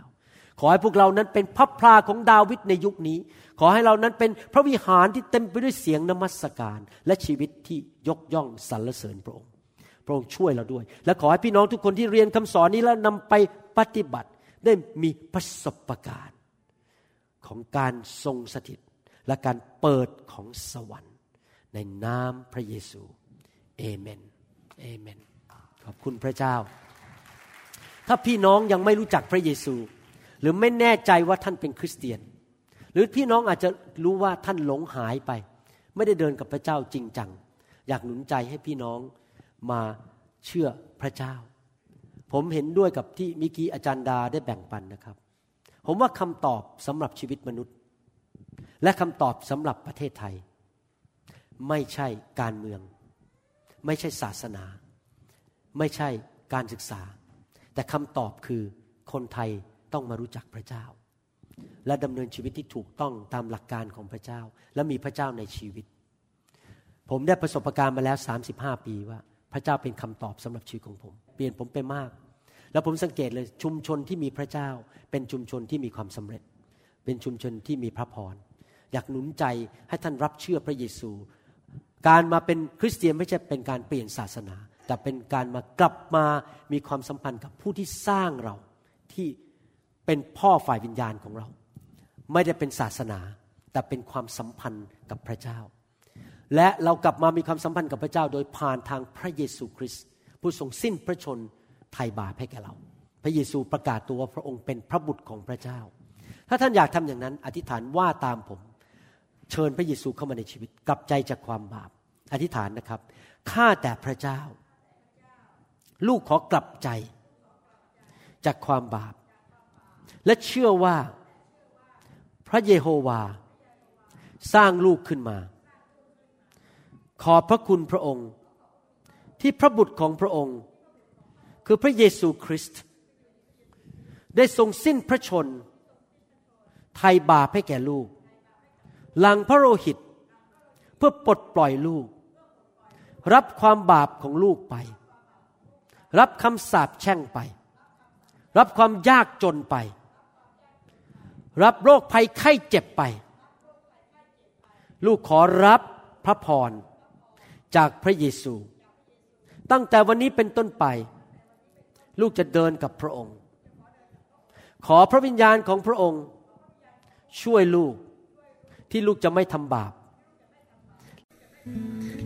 ขอให้พวกเรานั้นเป็นพลับพลาของดาวิดในยุคนี้ ขอให้เรานั้นเป็นพระวิหารที่เต็มไปด้วยเสียงนมัสการ และชีวิตที่ยกย่องสรรเสริญพระองค์ พระองค์ช่วยเราด้วย และขอให้พี่น้องทุกคนที่เรียนคำสอนนี้แล้วนำไปปฏิบัติได้มีประสบการณ์ ของการทรงสถิต และการเปิดของสวรรค์ ในนามพระเยซูเอเมนเอเมน ขอบคุณพระเจ้า ถ้าพี่น้องยังไม่รู้จักพระเยซู หรือไม่แน่ใจว่าท่านเป็นคริสเตียน หรือพี่น้องอาจจะรู้ว่าท่านหลงหายไป ไม่ได้เดินกับพระเจ้าจริงจัง อยากหนุนใจให้พี่น้องมาเชื่อพระเจ้า ผมเห็นด้วยกับที่มิกี้อาจารย์ดาได้แบ่งปันนะครับ ผมว่าคำตอบสำหรับชีวิตมนุษย์ และคำตอบสำหรับประเทศไทย ไม่ใช่การเมือง ไม่ใช่ศาสนา ไม่ใช่การศึกษา แต่คำตอบคือคนไทยต้องมารู้จักพระเจ้า และดำเนินชีวิตที่ถูกต้องตามหลักการของพระเจ้า และมีพระเจ้าในชีวิต ผมได้ประสบการณ์มาแล้ว 35 ปีว่า พระเจ้าเป็นคำตอบสำหรับชีวิตของผม เปลี่ยนผมไปมาก แล้วผมสังเกตเลยชุมชนที่มีพระเจ้า เป็นชุมชนที่มีความสำเร็จ เป็นชุมชนที่มีพระพรอยากหนุนใจให้ท่านรับเชื่อพระเยซู การมาเป็นคริสเตียนไม่ใช่เป็นการเปลี่ยนศาสนา แต่เป็นการมากลับมามีความสัมพันธ์กับผู้ที่สร้างเราที่เป็นพ่อฝ่ายวิญญาณของเรา ไม่ได้เป็นศาสนา แต่เป็นความสัมพันธ์กับพระเจ้า และเรากลับมามีความสัมพันธ์กับพระเจ้า โดยผ่านทางพระเยซูคริสต์ผู้ทรงสิ้นพระชน ไถ่บาปให้แก่เรา พระเยซูประกาศตัวว่าพระองค์เป็นพระบุตรของพระเจ้า ถ้าท่านอยากทำอย่างนั้น อธิษฐานว่าตามผม เชิญพระเยซูเข้ามาในชีวิตกลับใจจากความบาป อธิษฐานนะครับข้าแต่พระเจ้า ลูกขอกลับใจ จากความบาป และเชื่อว่า พระเยโฮวา สร้างลูกขึ้นมา ขอบพระคุณพระองค์ ที่พระบุตรของพระองค์ คือพระเยซูคริสต์ได้ทรงสิ้นพระชนไถ่บาปให้แก่ลูก หลังพระโลหิตเพื่อปลดปล่อยลูก รับความบาปของลูกไป รับคำสาปแช่งไป รับความยากจนไป รับโรคภัยไข้เจ็บไป ลูกขอรับพระพรจากพระเยซู ตั้งแต่วันนี้เป็นต้นไป ลูกจะเดินกับพระองค์ ขอพระวิญญาณของพระองค์ ช่วยลูกที่ลูกจะไม่ทำบาป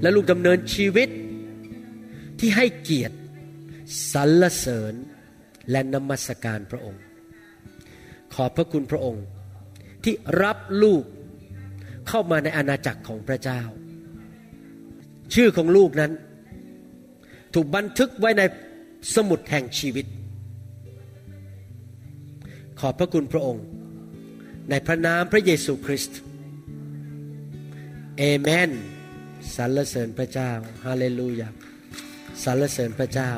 และลูกดำเนินชีวิตที่ให้เกียรติสรรเสริญและนมัสการพระองค์ ขอบพระคุณพระองค์ที่รับลูกเข้ามาในอาณาจักรของพระเจ้า ชื่อของลูกนั้น ถูกบันทึกไว้ใน สมุดแห่งชีวิต ขอบพระคุณพระองค์ ในพระนามพระเยซูคริสต์เอเมนสรรเสริญพระเจ้าฮาเลลูยาสรรเสริญพระเจ้า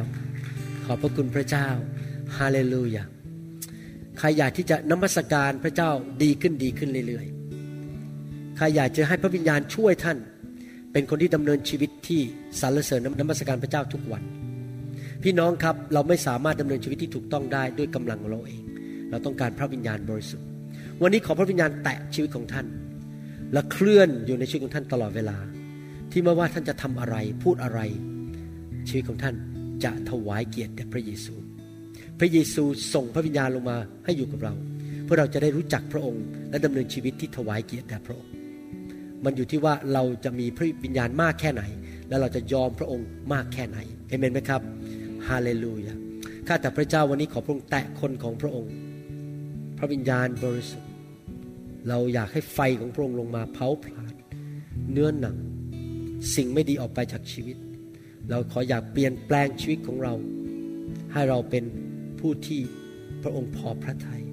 ขอบพระคุณพระเจ้าฮาเลลูยาใครอยากที่จะนมัสการพระเจ้าดีขึ้นดีขึ้นเรื่อยๆใครอยากจะให้พระวิญญาณช่วยท่าน เป็นคนที่ดำเนินชีวิตที่สรรเสริญนมัสการพระเจ้าทุกวัน พี่น้องครับเราไม่สามารถดำเนินชีวิตที่ถูกต้องได้ด้วยกำลังของเราเอง เราต้องการพระวิญญาณบริสุทธิ์ วันนี้ขอพระวิญญาณแตะชีวิตของท่าน และเคลื่อนอยู่ในชีวิตของท่านตลอดเวลา ที่ไม่ว่าท่านจะทำอะไรพูดอะไร ชีวิตของท่านจะถวายเกียรติแด่พระเยซู พระเยซูส่งพระวิญญาณลงมาให้อยู่กับเรา เพื่อเราจะได้รู้จักพระองค์ และดำเนินชีวิตที่ถวายเกียรติแด่พระองค์ มันอยู่ที่ว่าเราจะมีพระวิญญาณมากแค่ไหน และเราจะยอมพระองค์มากแค่ไหนเอเมนไหมครับ ฮาเลลูยาข้าแต่พระเจ้าวันนี้ขอพระองค์แตะคนของพระองค์ พระวิญญาณบริสุทธิ์ เราอยากให้ไฟของพระองค์ลงมาเผาผลาญเนื้อหนัง สิ่งไม่ดีออกไปจากชีวิต เราขออยากเปลี่ยนแปลงชีวิตของเรา ให้เราเป็นผู้ที่พระองค์พอพระทยัย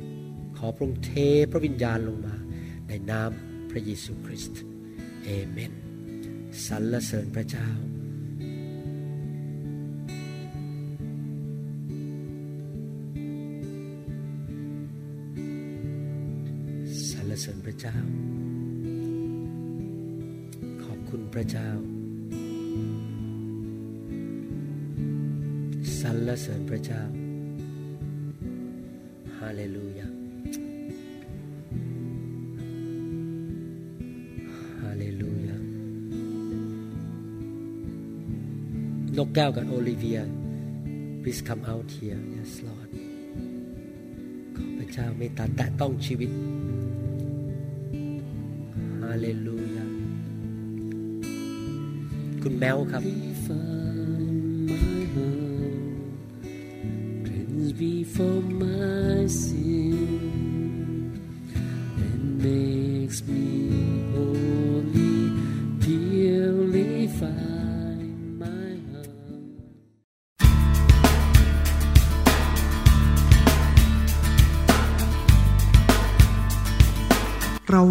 ขอพระองค์เทพระวิญญาณลงมา ในนามพระเยซูคริสต์เอเมนสรรเสริญพระเจ้า สริญพระเจ้า ขอบคุณพระเจ้าสรรเสริญพระเจ้าฮาเลลูยาฮาเลลูยานกแก้วกับโอลิเวีย please come out here yes Lord ขอพระเจ้าเมตตาแตะต้องชีวิตาเลลูยา คุณแมวครับ before my sin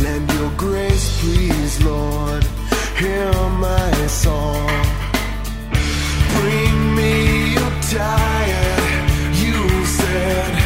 Lend your grace, please, Lord. Hear my song. Bring me your diet, you said.